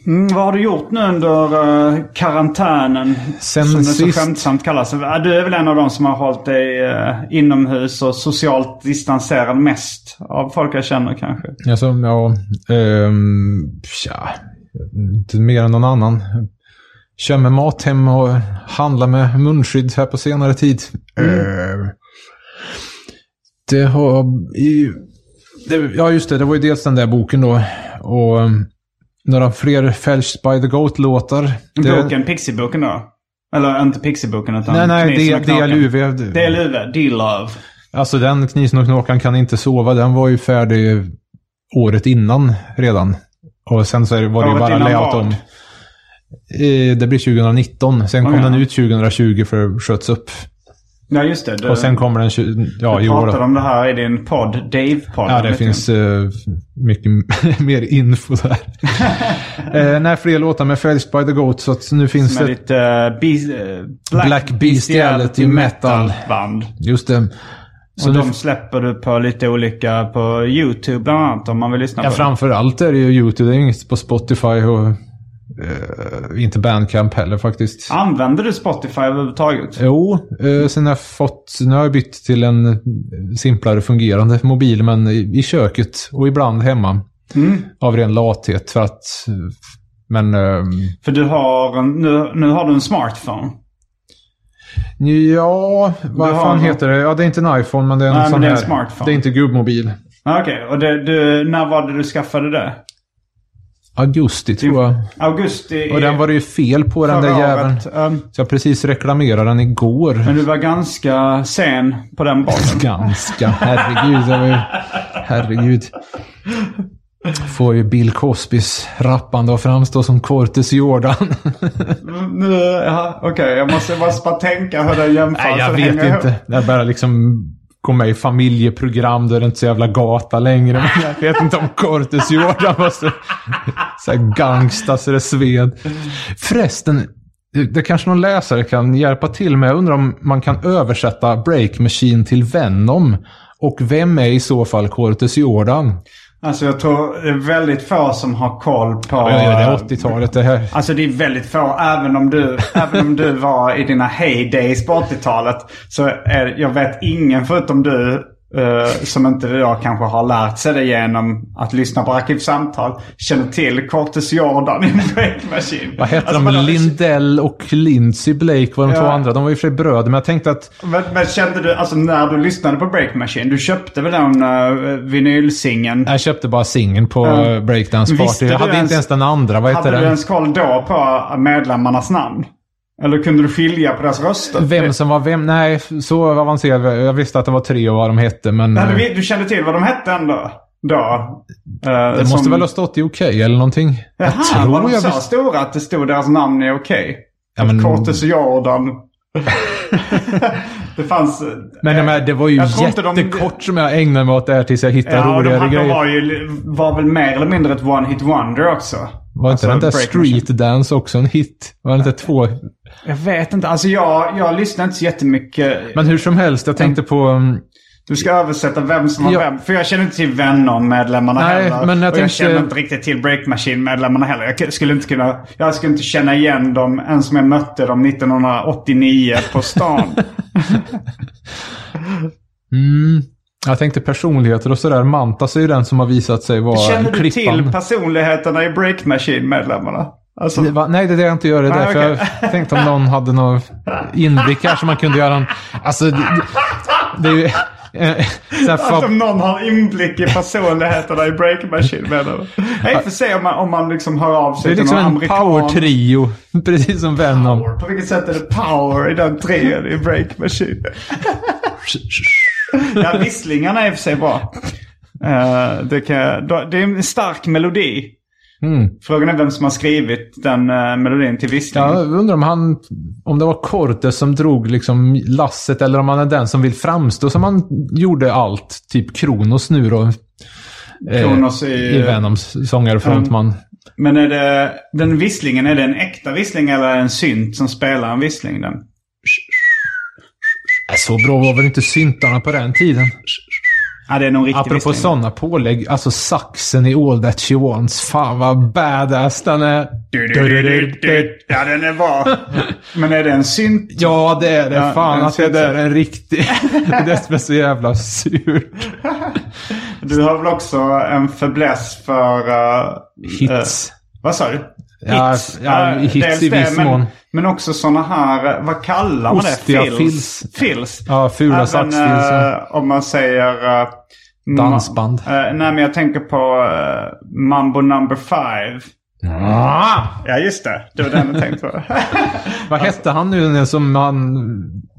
Mm, vad har du gjort nu under uh, karantänen? Sen som det så sist- skämtsamt kallas. Du är väl en av de som har hållit dig eh, inomhus och socialt distanserad mest av folk jag känner kanske. Alltså, ja, ehm, tja, inte mer än någon annan. Kör med Mathem och handlar med munskydd här på senare tid. Eh, det har... I, det, ja, just det. Det var ju dels den där boken då. Och um, några fler Fälscht by the Goat-låtar. Det- Boken, Pixie-boken då? Eller inte Pixie-boken utan Nej, nej, det, Knakan. DLUV. DLUV, D-Love. Alltså den Knisen och Knåkan kan inte sova. Den var ju färdig året innan redan. Och sen så är var det ju bara layout om. Eh, Det blir 2019. Sen kom Ja, ja. den ut 2020 för att sköts upp. Ja, just det. Du, Och sen kommer den 20, ja, du i år. pratade då. om det här i din podd, Dave-podden. Ja, det finns eh, mycket <laughs> mer info där. <laughs> eh, nej, fler låtar med Fälscht by the Goat. Så att nu finns Som är det... lite uh, be- eh, Black, Black Bestiality Metal. band. Just det. Så och de släpper du på lite olika på YouTube bland annat om man vill lyssna ja, på framför allt är det ju YouTube. Det är inget på Spotify och eh, inte Bandcamp heller faktiskt. det. Använder du Spotify överhuvudtaget? Jo, eh, sen har jag fått, nu har jag bytt till en simplare fungerande mobil, men i, i köket och ibland hemma. Mm. Av ren lathet för att, men ehm, För du har nu, nu har du en smartphone. Ja, vad Du har fan någon- heter det? Ja, det är inte en iPhone, men det är en Nej, sån det är en här. smartphone. Det är inte gubbmobil. Ah, Okej, och det, du, när var det du skaffade det? Augusti tror jag. Augusti Och den var det ju fel på den där jäveln. Um, Så jag precis reklamerade den igår. men du var ganska sen på den bollen. Ganska. Herregud. Var herregud. Får ju Bill Cosbys rappande att framstå som Cortes Jordan. nu, ja, Okej, jag måste, jag måste bara tänka hur den jämförelsen Nej, jag vet ihop. inte. Jag bara liksom kom med i familjeprogram där det inte är så jävla gata längre. Men jag vet inte om Cortes Jordan var så, så här gangsta så det sved. Förresten, det, det kanske någon läsare kan hjälpa till med. Jag undrar om man kan översätta Break Machine till Venom. Och vem är i så fall Cortes Jordan? Alltså jag tror det är väldigt få som har koll på... Ja, det är 80-talet det här. Alltså det är väldigt få, även om du, <laughs> även om du var i dina heydays på 80-talet. Så är, jag vet ingen förutom du eh, som inte jag kanske har lärt sig det genom att lyssna på Arkivsamtal. Känner till Cortes Jordan i Break Machine. Vad heter alltså, de? Lindell och Lindsey Blake var de Ja. två andra. De var och för bröder, men jag tänkte att Men, men kände du, alltså när du lyssnade på Break Machine, du köpte väl den uh, vinylsingeln? jag köpte bara singeln på ja. Breakdance Party. Jag hade ens- inte ens den andra. Vad heter Hade du den? ens koll då på medlemmarnas namn? Eller kunde du skilja på deras röster? Vem som var vem? Nej, så avancerad. Jag visste att det var tre och vad de hette, men... Nej, eh, du, du kände till vad de hette ändå? Då? Eh, det måste väl ha stått i okej eller någonting. Jaha, jag var tror de jag så visste... stora att det stod deras namn i okej? Ja, men- Cortes Jordan. <laughs> det fanns... eh, Men jag menar, det var ju inte de- jättekort som jag ägnade mig åt där tills jag hittade Ja, och de, roligare hade- de grejer. var ju var väl mer eller mindre ett one-hit wonder också. Var inte Alltså, den där. Street Dance också en hit? Var det inte två? Jag vet inte. Alltså jag, jag lyssnar inte så jättemycket. Men hur som helst, jag tänkte på... um, Du ska översätta vem som var Ja. vem. För jag känner inte till Venom-medlemmarna heller. men jag och jag tänkte- känner inte riktigt till Break Machine-medlemmarna heller. Jag skulle inte kunna... Jag skulle inte känna igen dem ens om jag mötte dem 1989 på stan. <laughs> Mm, jag tänkte personligheter och sådär. Mantas är ju den som har visat sig vara Känner du klippan. till personligheterna i Break Machine-medlemmarna? Alltså, Det var- Nej, det är det jag inte gör. Det är Ah, därför okej. jag <laughs> tänkte om någon hade någon inblick här som man kunde göra en... Alltså, det, det, det är ju... så här, Att om någon har inblick i personligheterna i Break Machine menar du? Jag får se om man, om man liksom hör av det sig är till liksom någon en amerikan. power-trio. <laughs> Precis som Venom. Power. På vilket sätt är det power i den trion i Break Machine? ja, visslingarna är i och för sig bra. Eh, det, kan, det är en stark melodi. Mm. Frågan är vem som har skrivit den uh, melodin till visslingen. Jag undrar om han... Om det var Cortes som drog liksom lasset eller om han är den som vill framstå som han gjorde allt. Typ Kronos nu då. Eh, Kronos i- i Venoms sångare frontman. Men är det, den visslingen, är det en äkta vissling eller en synt som spelar en vissling? Den? Äh, Så bra var väl inte syntarna på den tiden? Ja, det är nog riktig Apropå sådana pålägg, alltså saxen i All That She Wants. Fan vad badass den är. Ja, den är bra. <laughs> Men är det en synt? Ja, det är det. Ja, Fan att det där är en riktig... <laughs> <laughs> det är som är så jävla surt. Du har väl också en fäbless för... Uh, Hits. vad sa du? Ja, Hits. ja, Eh, hits i viss men, mån. Men också sådana här, vad kallar man Ostiga det? fills. Fills. Ja, fula Även, saxfills, ja. om man säger... eh, Dansband. Eh, nej, men jag tänker på eh, Mambo number five. Ah! Ja, just det. Det var den jag tänkte på. <laughs> Vad hette han nu som han...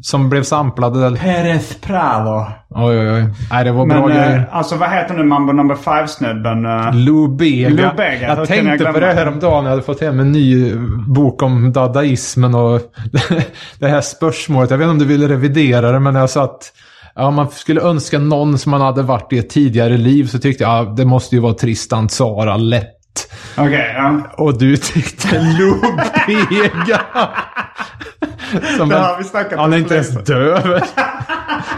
Som blev samplad? Eller? Perez Prado. Oj, oj, oj. Nej, det var bra Men grejer. eh, alltså vad heter nu Mambo number five-snubben? eh? Lou Bega. Lou Bega, Jag tänkte jag på det här om dagen. Jag hade fått hem en ny bok om dadaismen och <laughs> det här spörsmålet. Jag vet inte om du ville revidera det, men jag sa att ja, om man skulle önska någon som man hade varit i ett tidigare liv så tyckte jag ja, det måste ju vara Tristan Tzara lätt. Okej, ja. Och du tyckte Lou Bega. Som en- snackat Han är inte ens.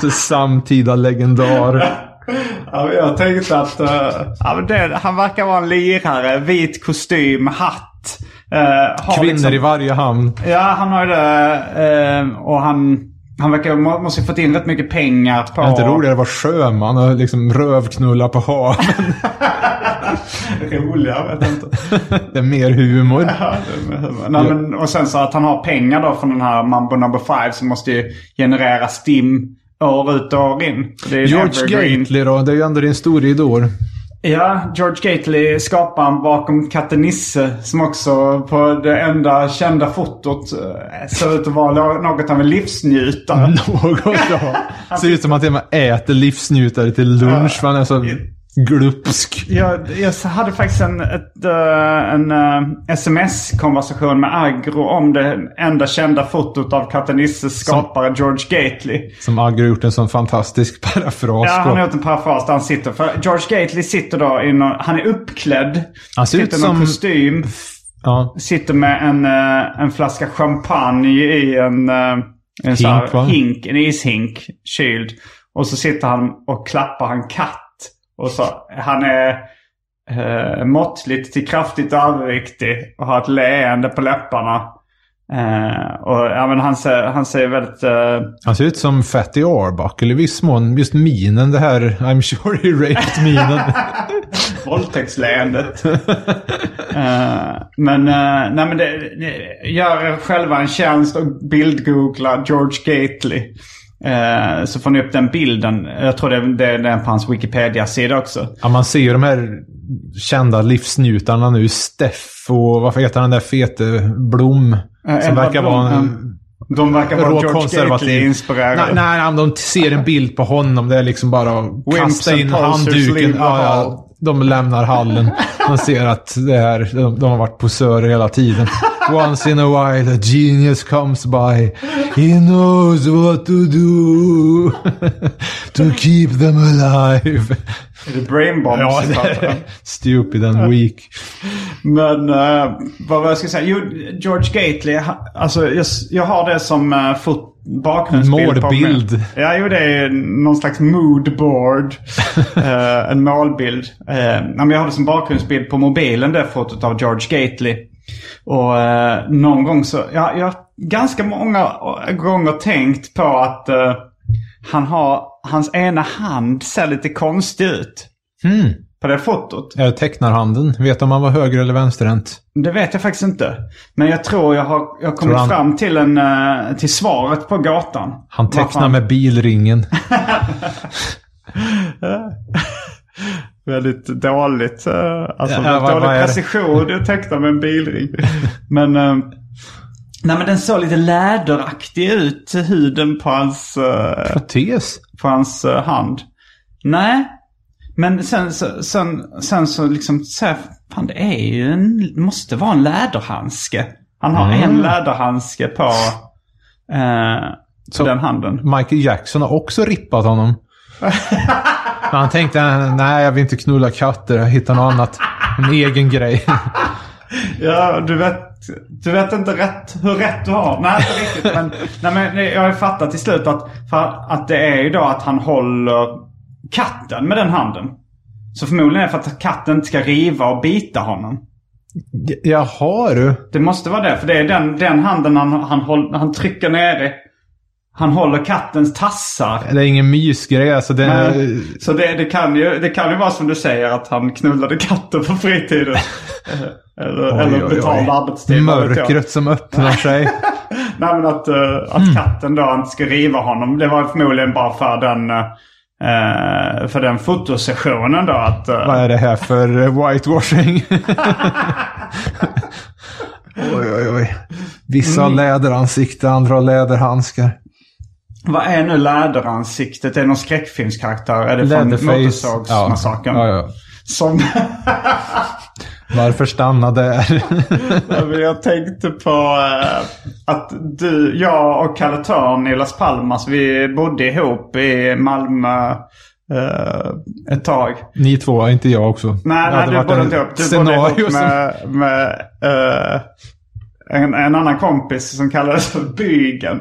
Så samtida legendar. Ja, jag tänkte att eh, ja, det, han verkar vara en lirare. Vit kostym, hatt. har Kvinnor liksom- i varje hamn. Ja, han har ju det. eh, och han, han verkar måste ha fått in rätt mycket pengar på... Det är inte roligare att vara sjöman och liksom rövknulla på haven. <laughs> Roligare, vet jag inte. <laughs> Det är mer humor. Ja, det- Nej, men, och sen så att han har pengar då från den här Mambo number five som måste ju generera STIM år ut och år in. Är George. Gately då, det är ju ändå din stora idol. Ja, George Gately, skaparen bakom Katte Nisse, som också på det enda kända fotot eh, ser ut att vara något av en livsnjutare. <laughs> Något då. <laughs> Ser ut som att man äter livsnjutare till lunch för han är så glupsk. Jag, jag hade faktiskt en, ett, eh, en eh, sms-konversation med Agro om det enda kända fotot av Katte Nisses skapare George Gately. Som Agro gjort en sån fantastisk <laughs> parafras Ja, på. han har gjort en parafras där han sitter. För George Gately sitter då i någon, han är uppklädd. Han ser ut sitter i någon som- kostym. Ja. Sitter med en, eh, en flaska champagne i en, en Hink, hink, en ishink, kyld. Och så sitter han och klappar en katt. Och så, han är eh, måttligt till kraftigt överviktig och har ett leende på läpparna. Eh, och ja, men han ser, han ser väldigt... Eh, Han ser ut som Fatty Arbuckle i viss mån. Just minen, det här I'm sure he raped-minen. <laughs> Våldtäktsleendet. Eh, men, uh, nej men det, gör själva en tjänst och bildgoogla George Gately. Eh, så får ni upp den bilden. Jag tror det, det, är på hans Wikipedia-sida också. ja, man ser ju de här kända livsnjutarna nu. Steff och vad heter han där fete Blom? Eh, som verkar Blom, vara en... De verkar vara George. Gately-inspirerade. Nej, nej, de ser en bild på honom. Det är liksom bara att Wimps kasta in handduken. Ja, ja, de lämnar hallen. Man ser att det här, de, de har varit posörer hela tiden. Once in a while a genius comes by. He knows what to do <laughs> to keep them alive. Är det Brainbomb Ja, som det stupid and weak. Men uh, vad var jag ska säga? Jo, George Gately. Alltså jag, jag har det som uh, fot, bakgrundsbild. på Målbild. Ja, jo det är någon slags moodboard. uh, <laughs> en målbild. Uh, ja, jag har det som bakgrundsbild på mobilen det fotot av George Gately. Och eh, någon gång så, ja, jag har ganska många gånger tänkt på att eh, han har, hans ena hand ser lite konstig ut. Hmm. på det fotot. Är det tecknarhanden? Vet om han var höger eller vänsterhänt? Det vet jag faktiskt inte. Men jag tror jag har, jag kommit han- fram till, en, eh, till svaret på gatan. Han tecknar med bilringen. <laughs> Väldigt dåligt. eh, Alltså Ja, vad- dålig precision att teckna med en bilring. <laughs> men, eh, nej, men den såg lite läderaktig ut, huden på hans, eh, Protes? på hans eh, hand. Nej, men sen, så- sen, sen så liksom, så här, fan det är ju en, måste vara en läderhandske. Han har Mm. en läderhandske på eh, Så- den handen. Michael Jackson har också rippat honom. <laughs> Han tänkte, nej jag vill inte knulla katter, jag hittar något annat. En egen grej. Ja, du vet, du vet inte rätt, hur rätt du har. Nej, inte riktigt. Men, nej, men jag har fattat till slut att, att det är ju då att han håller katten med den handen. Så förmodligen är det för att katten inte ska riva och bita honom. Jaha du. Det måste vara det. För det är den, den handen han, han, håll, han trycker ner i. Han håller kattens tassar. Det är ingen mysgrej alltså. Det är, Nej, Så det, det, kan ju, det kan ju vara som du säger att han knullade katten på fritiden. <laughs> eller Oj, eller betald arbetstid. Mörkret som öppnar sig. <laughs> Nej men att, eh, att katten då inte ska riva honom. Det var förmodligen bara för den, eh, för den fotosessionen då. Att, eh, Vad är det här för whitewashing? <laughs> oj, oj, oj. Vissa har läderansikte, andra har läderhandskar. Vad är nu läderansiktet? Är det någon skräckfilmskaraktär? Är det från Motorsågsmassakern? Ja, ja. Som... Varför stanna där? Ja, Jag tänkte på eh, att du, jag och Kalle Törn i Las Palmas, vi bodde ihop i Malmö eh, ett tag. Ni två, inte jag också. Nej, nej du bodde inte ihop. Du bodde ihop med, med eh, en, en annan kompis som kallades för Bygen.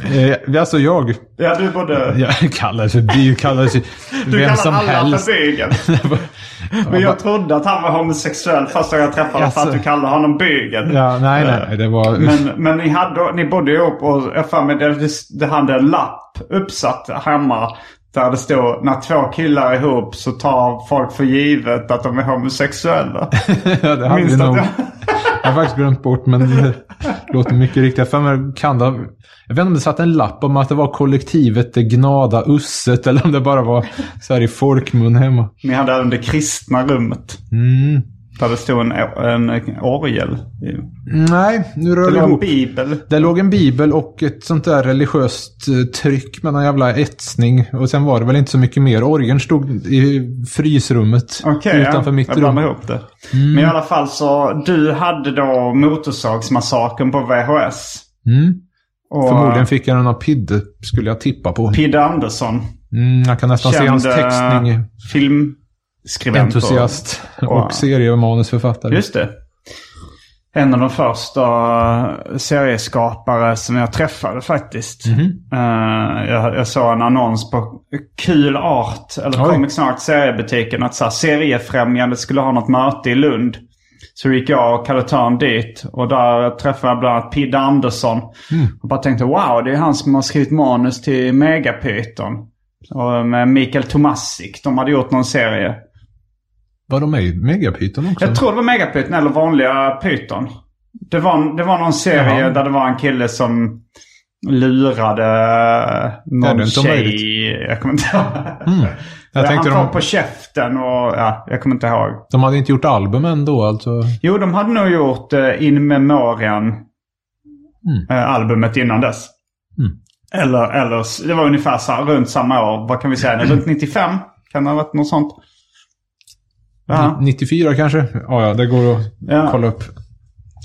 Eh, alltså jag. Ja, du bodde... Jag <laughs> kallades för by, kallades <laughs> Du vem kallar som alla helst. för Bygen. <laughs> Men jag trodde att han var homosexuell första gången jag träffade honom för att du kallade honom Bygen. Ja, nej, nej, det var... Men, men ni, hade, ni bodde ihop och jag för mig det, det, hade en lapp uppsatt hemma. Där det stod när två killar är ihop så tar folk för givet att de är homosexuella. ja, det hade Minns vi du nog. jag- Jag har faktiskt glömt bort, men det låter mycket riktigt. För mig kan det, jag vet inte om det satt en lapp om att det var kollektivet det Gnada Usset eller om det bara var så här i folkmun hemma. Ni hade även det kristna rummet. Mm. Där det stod en, en orgel. Nej, nu rör Det var en bibel. Det låg en bibel och ett sånt där religiöst eh, tryck med någon jävla etsning. Och sen var det väl inte så mycket mer. Orgeln stod i frysrummet Okej, utanför ja, mitt jag rum. ihop det. Men i alla fall så, du hade då Motorsågsmassakern på VHS. Mm. Och Förmodligen fick jag den av Pidde, skulle jag tippa på. Pidde Andersson, Mm, jag kan nästan se hans känd textning. filmskribent. Och- Entusiast och, och- seriemanusförfattare. Just det. En av de första serieskapare som jag träffade faktiskt. Mhm. Eh, jag, jag såg en annons på Kul Art, eller Oj. Comic Snart seriebutiken, att så här, seriefrämjandet skulle ha något möte i Lund. Så gick jag och Kalle Törn dit och där träffade jag bland annat Pidde Andersson. Mm. Och bara tänkte wow, det är han som har skrivit manus till Megapyton. Och med Mikael Tomasic. De hade gjort någon serie. Var de med i Megapyton också? Jag tror det var Megapyton eller vanliga Python. Det var, det var någon serie Jaha. där det var en kille som lurade Ja, är någon inte tjej. Jag kommer inte ihåg. Mm. Jag <laughs> tänkte Han de, på käften och ja, jag kommer inte ihåg. de hade inte gjort album ändå alltså. Jo, de hade nog gjort uh, In Memoriam eh, albumet innan dess. Mm. Eller, eller det var ungefär så, här, runt samma år. Vad kan vi säga? Runt <clears throat> 95? Kan det ha varit något sånt? Ja. 94 kanske? Ja, ja, det går att Ja. kolla upp.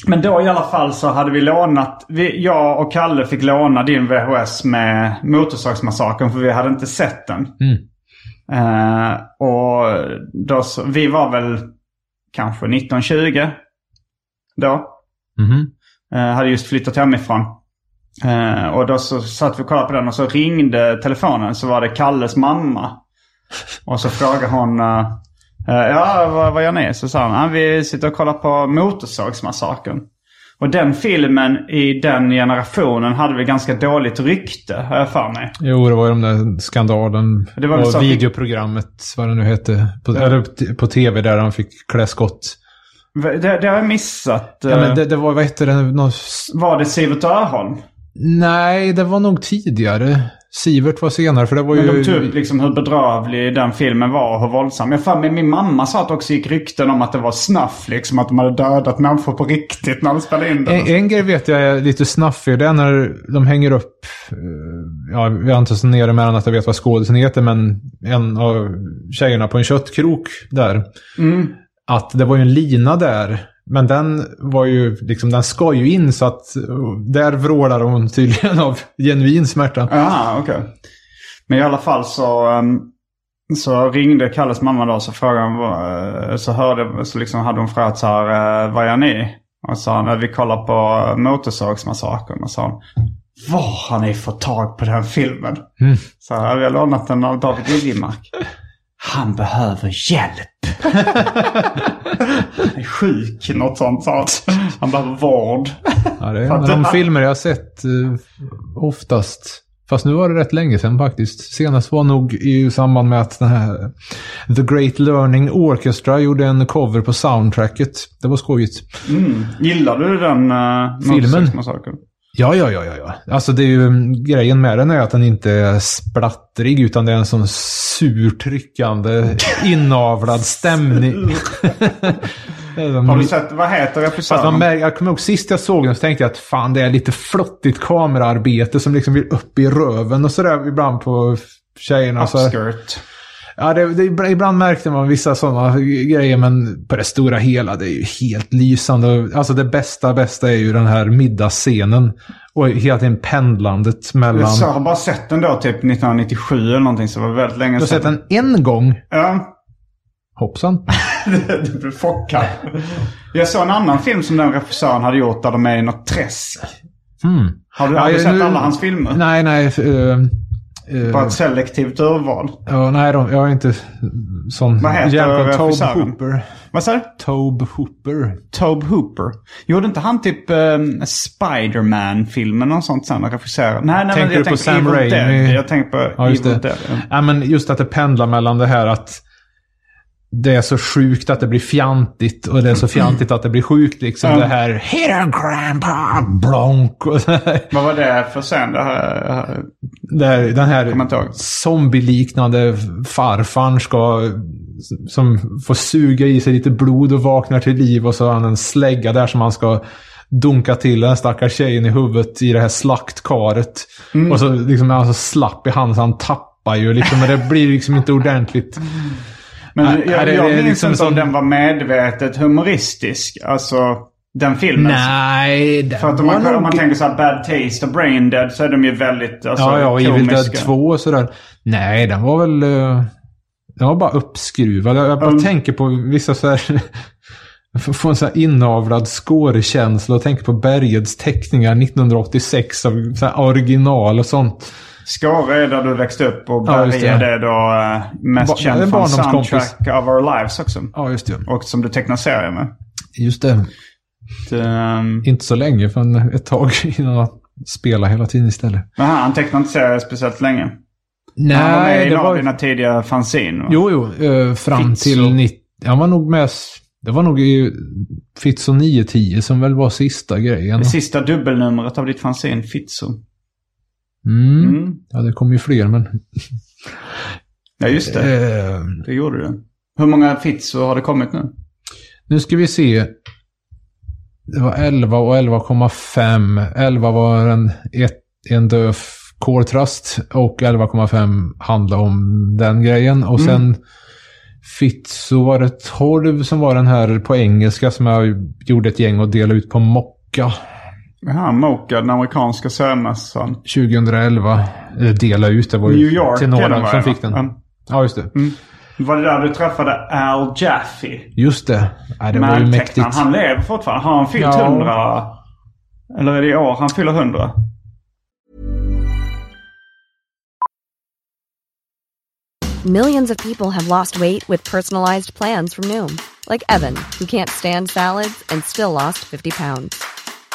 Men då i alla fall så hade vi lånat, vi, jag och Kalle fick låna din VHS med Motorsågsmassakern för vi hade inte sett den. Mm. Eh, och då så, vi var väl kanske 1920 då. Mhm. Eh, hade just flyttat hemifrån. Eh, och då så satt vi och kollade på den och så ringde telefonen så var det Kalles mamma. Och så frågade hon, ja vad, vad gör ni? Så sa ah, vi sitter och kollar på Motorsågsmassakern. Och den filmen i den generationen hade väl ganska dåligt rykte, har jag för mig. Jo, det var ju de där skandalen. Det var och så videoprogrammet, vad det nu hette. På, eller t- på tv där han fick klä skott. Det, det har jag missat. Ja, Eh, men det, det var, vad hette det? Någon, Var det Sivert Öholm? nej, det var nog tidigare. Sivert var senare, för det var Men ju... de tog upp liksom hur bedrövlig den filmen var och hur våldsam. Jag fan, men min mamma sa att det också gick rykten om att det var snuff. Liksom att de hade dödat människor på riktigt när de spelade in den. En, en grej vet jag är lite snaffig. Det är när de hänger upp, eh, ja, vi har inte så nere med att jag vet vad skådisen heter, men en av tjejerna på en köttkrok där. Mm. Att det var ju en lina där. Men den var ju, liksom, den ska ju in så att eh, där vrålar hon tydligen av genuin smärta. Jaha, okej. Men i alla fall så, ehm, så ringde Kalles mamma då så frågade hon, eh, så hörde, så liksom hade hon frågat så här, eh, vad gör ni? Och sa han, vi kollar på Motorsågsmassakern. Och sa hon, var har ni fått tag på den filmen? Så här, vi har lånat den av David Liljemark. Han behöver hjälp. Han <laughs> är sjuk, något sånt sa han. Han behöver vård. Ja, det är en av de filmer jag har sett eh, oftast. Fast nu var det rätt länge sedan faktiskt. Senast var nog i samband med att den här The Great Learning Orchestra gjorde en cover på soundtracket. Det var skojigt. Mm. Gillar du den uh, Filmen? Ja, ja, ja, ja. Alltså det är ju mm, grejen med den är att den inte är splattrig utan det är en sån surtryckande <laughs> inavlad stämning. <laughs> Har du sett, vad heter regissören? märker, jag kommer ihåg sist jag såg den så tänkte jag att fan det är lite flottigt kamerarbete som liksom vill upp i röven och sådär ibland på tjejerna. Så, Upskirt. Ja, det, det, ibland märkte man vissa sådana grejer men på det stora hela det är ju helt lysande. Alltså det bästa, bästa är ju den här middagsscenen. Och hela tiden pendlandet mellan... Jag har bara sett den då typ 1997 eller någonting så det var väldigt länge Du har sett sedan. den en gång. Ja, Hoppsan. <laughs> du blev chockad. Jag såg en annan film som den regissören hade gjort där de är i något träsk. Hmm. Har du, Ja, har du jag- sett nu- alla hans filmer? Nej, nej. eh, eh, Bara ett selektivt urval. ja, nej, de, jag är inte sån... Vad heter Tobe? Hooper. Vad sa du? Tobe Hooper. Tobe Hooper. Gjorde inte han typ um, Spiderman-filmen och sånt sen? Regisserade? Nej, nej, Tänker men du jag på tänker Sam Raimi? Jag tänker på Ja, just Evil det. Dead. Ja, men just att det pendlar mellan det här att det är så sjukt att det blir fjantigt och det är så <clears throat> fjantigt att det blir sjukt. Liksom Ja. det här Hit him grandpa, blonk. <laughs> Och så här. Vad var det för scen? Det här, den Kommer här inte ihåg. zombieliknande farfarn ska, som får suga i sig lite blod och vaknar till liv och så har han en slägga där som han ska dunka till den stackars tjejen i huvudet i det här slaktkaret. Mm. Och så liksom är han så slapp i handen så han tappar ju liksom. Men det blir liksom inte ordentligt. <laughs> Men Nej, jag, här är jag minns liksom inte om som- den var medvetet humoristisk. Alltså, den filmen. Nej, det För att om man, om man tänker så här Bad Taste och Brain Dead så är de ju väldigt alltså, Ja, ja, och Evil Dead komiska. 2 och sådär. Nej, den var väl... eh, Den var bara uppskruvad. Jag bara Mm. tänker på vissa så här... <laughs> Får- en sån här inavlad skårekänsla och tänker på Bergeds teckningar 1986 av så här original och sånt. Skåre är där du växte upp och Ja, är det då uh, mest Ba- känd från. Soundtrack of Our Lives också. Ja, just det. Och som du tecknar serier med. Just det. Det, ehm, Inte så länge, för ett tag <laughs> innan att spela hela tiden istället. men han, tecknar inte serier speciellt länge. han var med Nej, i det var... dina tidiga fanzine. va? Jo, jo. eh, fram Fitzo. till 90... Han var nog med... Det var nog i Fitzo 910 som väl var sista grejen. Det sista dubbelnumret av ditt fanzine, Fitzo. Mm. Mm. Ja, det kom ju fler, men... <laughs> Ja, just det. Eh, Det gjorde du. Hur många Fitzo har det kommit nu? nu ska vi se. Det var 11 och 11,5. 11 var en, ett, en döf koltrast och 11,5 handlade om den grejen. Och sen Fitzo var det 12 som var den här på engelska som jag gjorde ett gäng och delade ut på Mocka. Jaha, Mocha, den amerikanska sömmässan. 2011. Eller dela ut, det var New York till några som fick den. Ja. Ja, just det. Var det där du träffade Al Jaffe? Just det. Nej, det var ju mäktigt. Han lever fortfarande. Har han fyllt Ja. hundra? Eller är det i år han fyller hundra? Millions of people have lost weight with personalized plans from Noom, like Evan, who can't stand salads and still lost 50 pounds.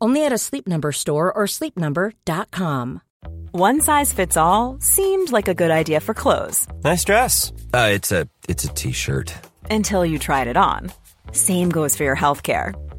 Only at a Sleep Number store or sleepnumber.com. One size fits all seemed like a good idea for clothes Nice dress. Uh, it's a it's a t-shirt. until you tried it on. Same goes for your healthcare.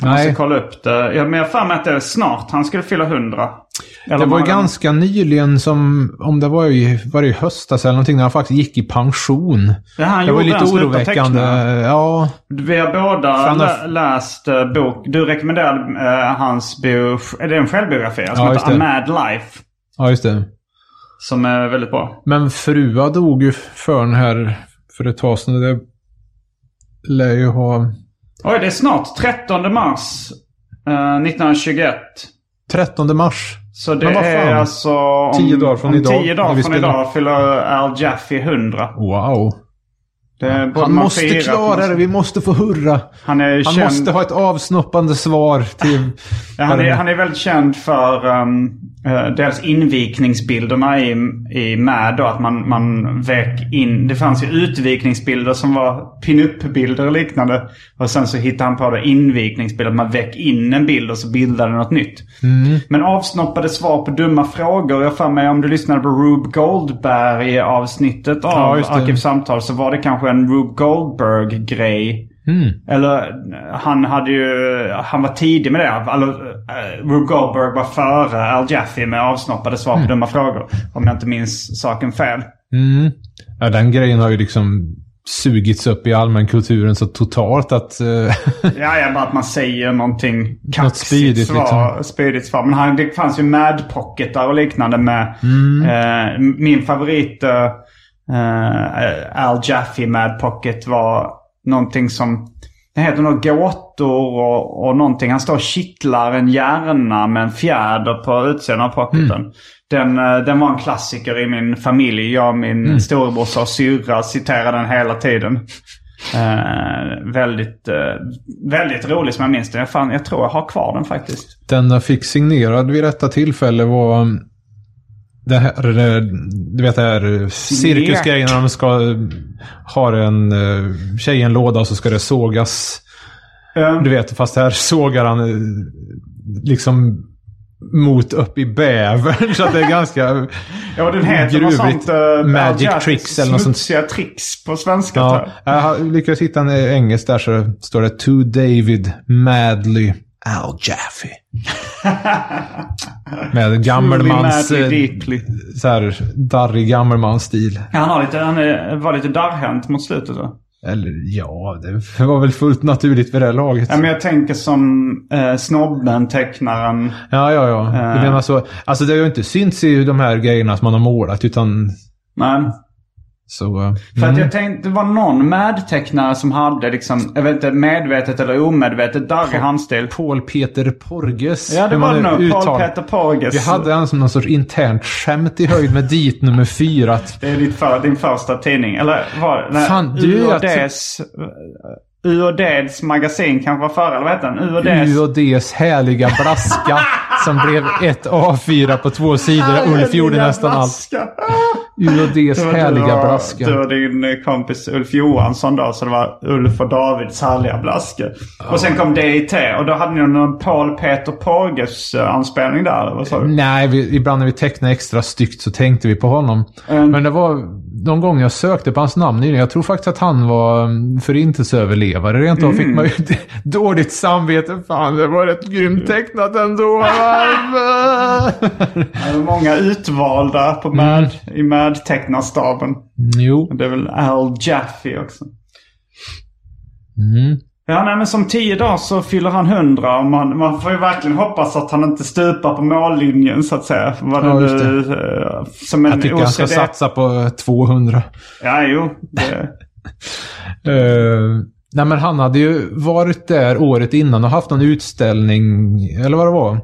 Jag måste kolla upp det. Jag har för mig att det är snart han skulle fylla 100. Eller det var ganska nyligen som, om det var i, var det i höstas eller någonting, när han faktiskt gick i pension. Ja, han det var lite oroväckande. Ja, Vi har båda lä- läst uh, bok. Du rekommenderade uh, hans bio... Är det en självbiografi? Som Ja, heter A. Mad Life. ja, just det. Som är väldigt bra. Men frua dog ju för den här för ett tag sedan. Det lär ju ha... Oj, det är snart. 13 mars uh, 1921. 13 mars. Så det är alltså... Om, Tio dagar från om idag, Tio dagar från idag fyller Al Jaffe 100. Wow. Det Han måste fira. klara det. Vi måste få hurra. Han är Han känd... måste ha ett avsnoppande svar till... Ja, han, är, han är väldigt känd för um, eh, dels invikningsbilderna i, i Mad. Då, att man, man väck in. Det fanns ju utvikningsbilder som var pin-up-bilder och liknande. Och sen så hittade han på det invikningsbilder. Att man väck in en bild och så bildade något nytt. Mm. Men avsnoppade svar på dumma frågor. Jag för mig om du lyssnade på Rube Goldberg avsnittet av Ja. Arkivsamtal så var det kanske en Rube Goldberg-grej. Mm. Eller eh, han hade ju, han var tidig med det. Alltså, uh, Rube Goldberg var före Al Jaffe med avsnoppade svar på dumma frågor. Om jag inte minns saken fel. Mm. Ja, den grejen har ju liksom sugits upp i allmänkulturen så totalt att... eh, <laughs> Ja, ja, bara att man säger någonting kaxigt spydigt, svar. liksom. Spydigt svar. Men han, det fanns ju Mad Pocketar och liknande med Mm. eh, min favorit eh, eh, Al Jaffe Mad Pocket var någonting som det heter något gåtor och, och någonting. Han står och kittlar en hjärna med en fjäder på utsidan av pocketen. Mm. Den, eh, den var en klassiker i min familj. Jag och min Mm. storebrorsa och syrra citerade den hela tiden. Eh, väldigt, eh, väldigt rolig som jag minns den. Jag, fan, jag tror jag har kvar den faktiskt. Den jag fick signerad vid detta tillfälle var det här, eh, du vet det här eh, cirkusgrejen när de ska eh, ha en uh, tjej i en låda och så ska det sågas. Eh, Du vet, fast här sågar han eh, liksom mot upp i bävern. <laughs> Så att det är ganska ja, den heter något gruvligt. sånt. Uh, Magic tricks eller något sånt. Smutsiga tricks på svenska. Ja, jag. lyckats hitta en engelsk där så står det To David Madly Al Jaffe. <laughs> Med gammelmans... Eh. Så här darrig gammelmansstil. Ja, han har lite, han är, var lite darrhänt mot slutet. då. Eller ja, det var väl fullt naturligt vid det här laget. Ja, men jag tänker som eh, snobben, tecknaren. Ja, ja, ja. Du Eh. menar så. Alltså det har ju inte synts i de här grejerna som man har målat utan Men, så... eh, för att mm. jag tänkte, det var någon Mad-tecknare som hade liksom, jag vet inte, medvetet eller omedvetet darrig handstil. Paul Peter Porges. Ja, det var det nog. uttal- Paul Peter Porges. Vi hade en som någon sorts internt skämt i höjd med dit nummer fyra. Att Det är ditt för, din första tidning. Eller var det? Fan, du, UODs magasin kanske var före, eller vad hette den? UODs... UODs härliga blaska <laughs> som blev ett A4 på två sidor. Ulf gjorde nästan allt. blaska. <laughs> Var härliga och- blaska. Du och din eh, kompis Ulf Johansson då. Så det var Ulf och Davids härliga blaske. Och sen kom DIT och då hade ni någon Paul Peter Porges eh, anspelning där. eller Vad sa du? Nej, vi, ibland när vi tecknade extra styggt så tänkte vi på honom. Mm. Men det var de gånger jag sökte på hans namn nyligen. Jag tror faktiskt att han var mm, förintelseöverlevare. Rent av Mm. fick man ju <laughs> dåligt samvete. Fan, det var rätt grymt tecknat ändå. <laughs> Det var många utvalda på Mad, i Mad-tecknarstaben. jo. Det är väl Al Jaffe också. Mm. Ja, nej, men som tio dagar så fyller han hundra. Och man, man får ju verkligen hoppas att han inte stupar på mållinjen så att säga. Vad Ja, det nu, eh, som en Jag tycker han ska OCD. satsa på 200. Ja, jo. Det, Uh, <laughs> nej men han hade ju varit där året innan och haft någon utställning, eller vad det var.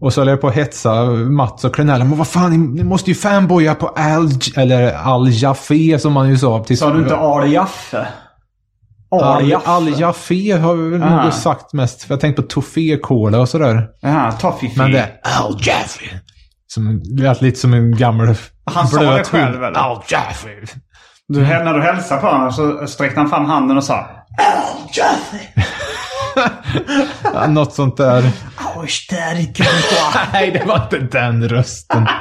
Och så höll jag på att hetsa Mats och Klenell. Men vad fan, ni, måste ju fanboya på Al, eller Al Jaffe som man ju sa. Sa du inte Al Jaffe? Al, Jaffe? Al Jaffe har vi väl nog sagt mest. För jag tänkte på Toffee Cola och sådär. Ja, Toffifee. Men det är Al Jaffe. Som lät lite som en gammal Han sa det själv, eller? Al Jaffe. Du, när du hälsade på honom så sträckte han fram handen och sa Al Jaffe. <laughs> Ja, Något sånt där. I wish daddy could. Nej, det var inte den rösten. <laughs>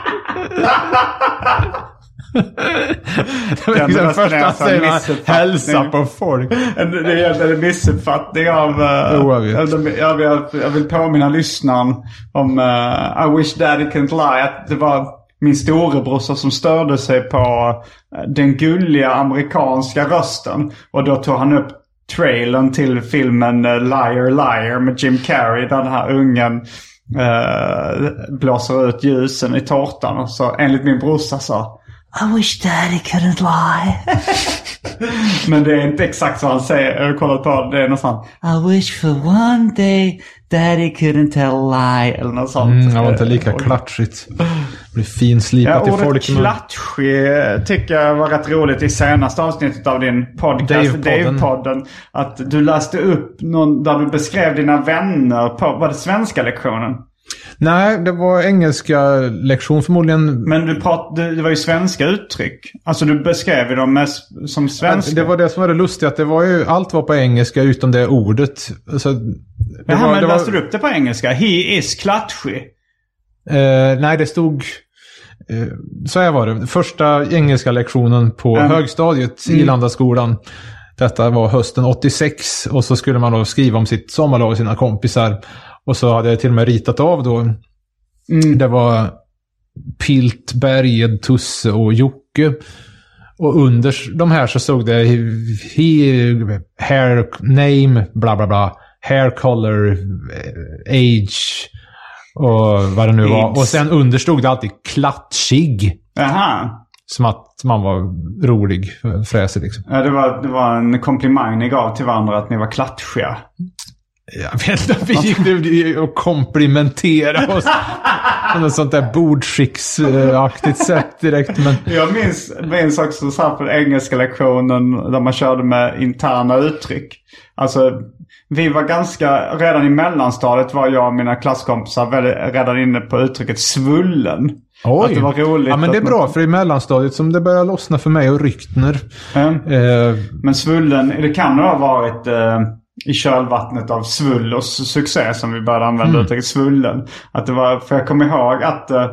Den liksom första alltså en säger man missuppfattning. hälsa på folk. En- Det är en missuppfattning av... Uh, Jo, jag vet. jag, vill, jag vill påminna lyssnaren om uh, I wish daddy can't lie. Att det var min storebrorsa som störde sig på eh, den gulliga amerikanska rösten. Och då tog han upp trailern till filmen eh, Liar Liar med Jim Carrey. Där den här ungen eh, blåser ut ljusen i tårtan. Och så enligt min brorsa sa I wish daddy couldn't lie. <laughs> Men det är inte exakt så han säger. Jag har kollat på det. Är något sånt. I wish for one day daddy couldn't tell a lie. Eller något sånt. Mm, det var inte lika klatschigt. Det blir finslipat Ja, till ordet folk. men- klatschig eh, tycker jag var rätt roligt i senaste avsnittet av din podcast, Dave-podden. Dave-podden. Att du läste upp någon där du beskrev dina vänner på, var det svenska lektionen? Nej, det var engelska lektion förmodligen. Men du prat, det, det var ju svenska uttryck. Alltså du beskrev ju dem med, som svenska. Det var det som var det lustiga, att det var ju, allt var på engelska utom det ordet. Så det Jaha, var, men läste du upp det på engelska? He is klatschig. Eh, nej, det stod... Eh, så här var det. Första engelska lektionen på Mm. högstadiet i Landaskolan. Detta var hösten 86 och så skulle man då skriva om sitt sommarlag och sina kompisar. Och så hade jag till och med ritat av då. Det var Pilt, Berged, Tusse och Jocke. Och under de här så stod det he, hair name, bla bla bla. Hair color, eh, age och vad det nu var. Age. Och sen under stod det alltid klatschig. Jaha. Som att man var rolig, fräsig liksom. Ja, det, var, det var en komplimang ni gav till varandra att ni var klatschiga. Jag vet inte, vi gick nu och komplimenterade oss på något sånt där bordskicksaktigt sätt direkt. Men Jag minns, minns också så här på engelska lektionen där man körde med interna uttryck. Alltså, vi var ganska, redan i mellanstadiet var jag och mina klasskompisar väldigt, redan inne på uttrycket svullen. Att det var roligt. Ja, men det är bra, man- för i mellanstadiet som det börjar lossna för mig och Ryktner. Ja. Eh, Men svullen, det kan nog ha varit eh, i kölvattnet av Svullos succé som vi började använda Mm. uttrycket svullen. Att det var, för jag kommer ihåg att eh,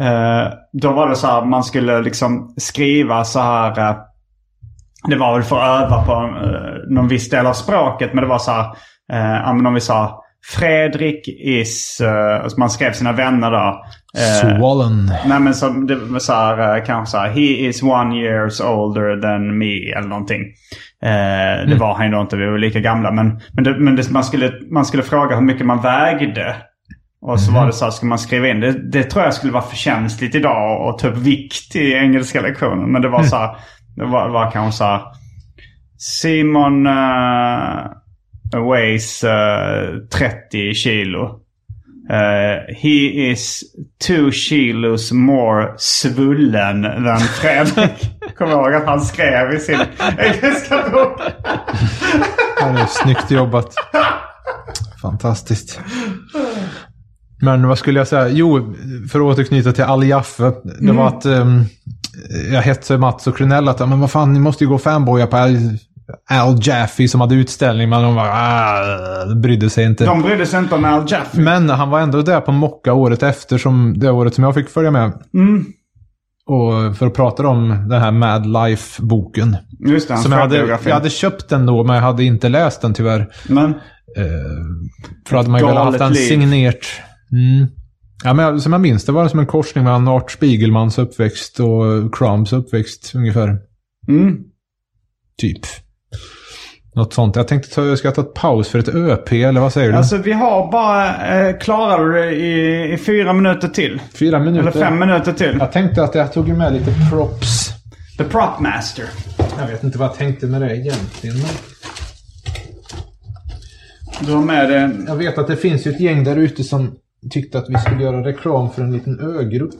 eh, då var det så här, man skulle liksom skriva så här. Eh, det var väl för att öva på eh, någon viss del av språket. Men det var så här, eh, om vi sa Fredrik is, eh, alltså man skrev sina vänner då. Eh, Swollen. Nej men så, det var så här, eh, kanske så här, he is one years older than me eller någonting. Eh, det var han ju då inte, vi var lika gamla. Men, men, det, men det, man, skulle, man skulle fråga hur mycket man vägde. Och så var det så här, ska man skriva in det? Det tror jag skulle vara förtjänstligt idag och ta upp vikt i engelska lektionen. Men det var så här, det var, var kanske så här. Simon uh, weighs uh, 30 kilo. Uh, he is two kilos more svullen than Fredrik. <laughs> Kommer ihåg att han skrev i sin engelska bok. Det är snyggt jobbat. Fantastiskt. Men vad skulle jag säga? Jo, för att återknyta till Al Jaffe. Det var att ehm, jag hetsade Mats och Krunell att men vad fan, ni måste ju gå fanboya på Al, Al Jaffe som hade utställning. Men de bara, ah, brydde sig inte. De brydde sig inte om Al Jaffe. Men han var ändå där på Mocka året efter, som det året som jag fick följa med. Mm. Och för att prata om den här Mad Life-boken. Just det, Som jag hade, jag hade köpt den då, men jag hade inte läst den tyvärr. Men, Eh, för hade man ju velat haft den signerat. Mm. Ja, men jag- som jag minns det var det som en korsning mellan Art Spiegelmans uppväxt och Crumbs uppväxt ungefär. mm. Typ. Något sånt. Jag tänkte ta, jag ska ta ett paus för ett ÖP, eller vad säger du? Alltså vi har bara... Eh, klarar du det i, i fyra minuter till? Fyra minuter. Eller fem minuter till? Jag tänkte att jag tog med lite props. The Prop Master. Jag vet inte vad jag tänkte med det egentligen. Men Du har med dig... jag vet att det finns ju ett gäng där ute som tyckte att vi skulle göra reklam för en liten ögrupp.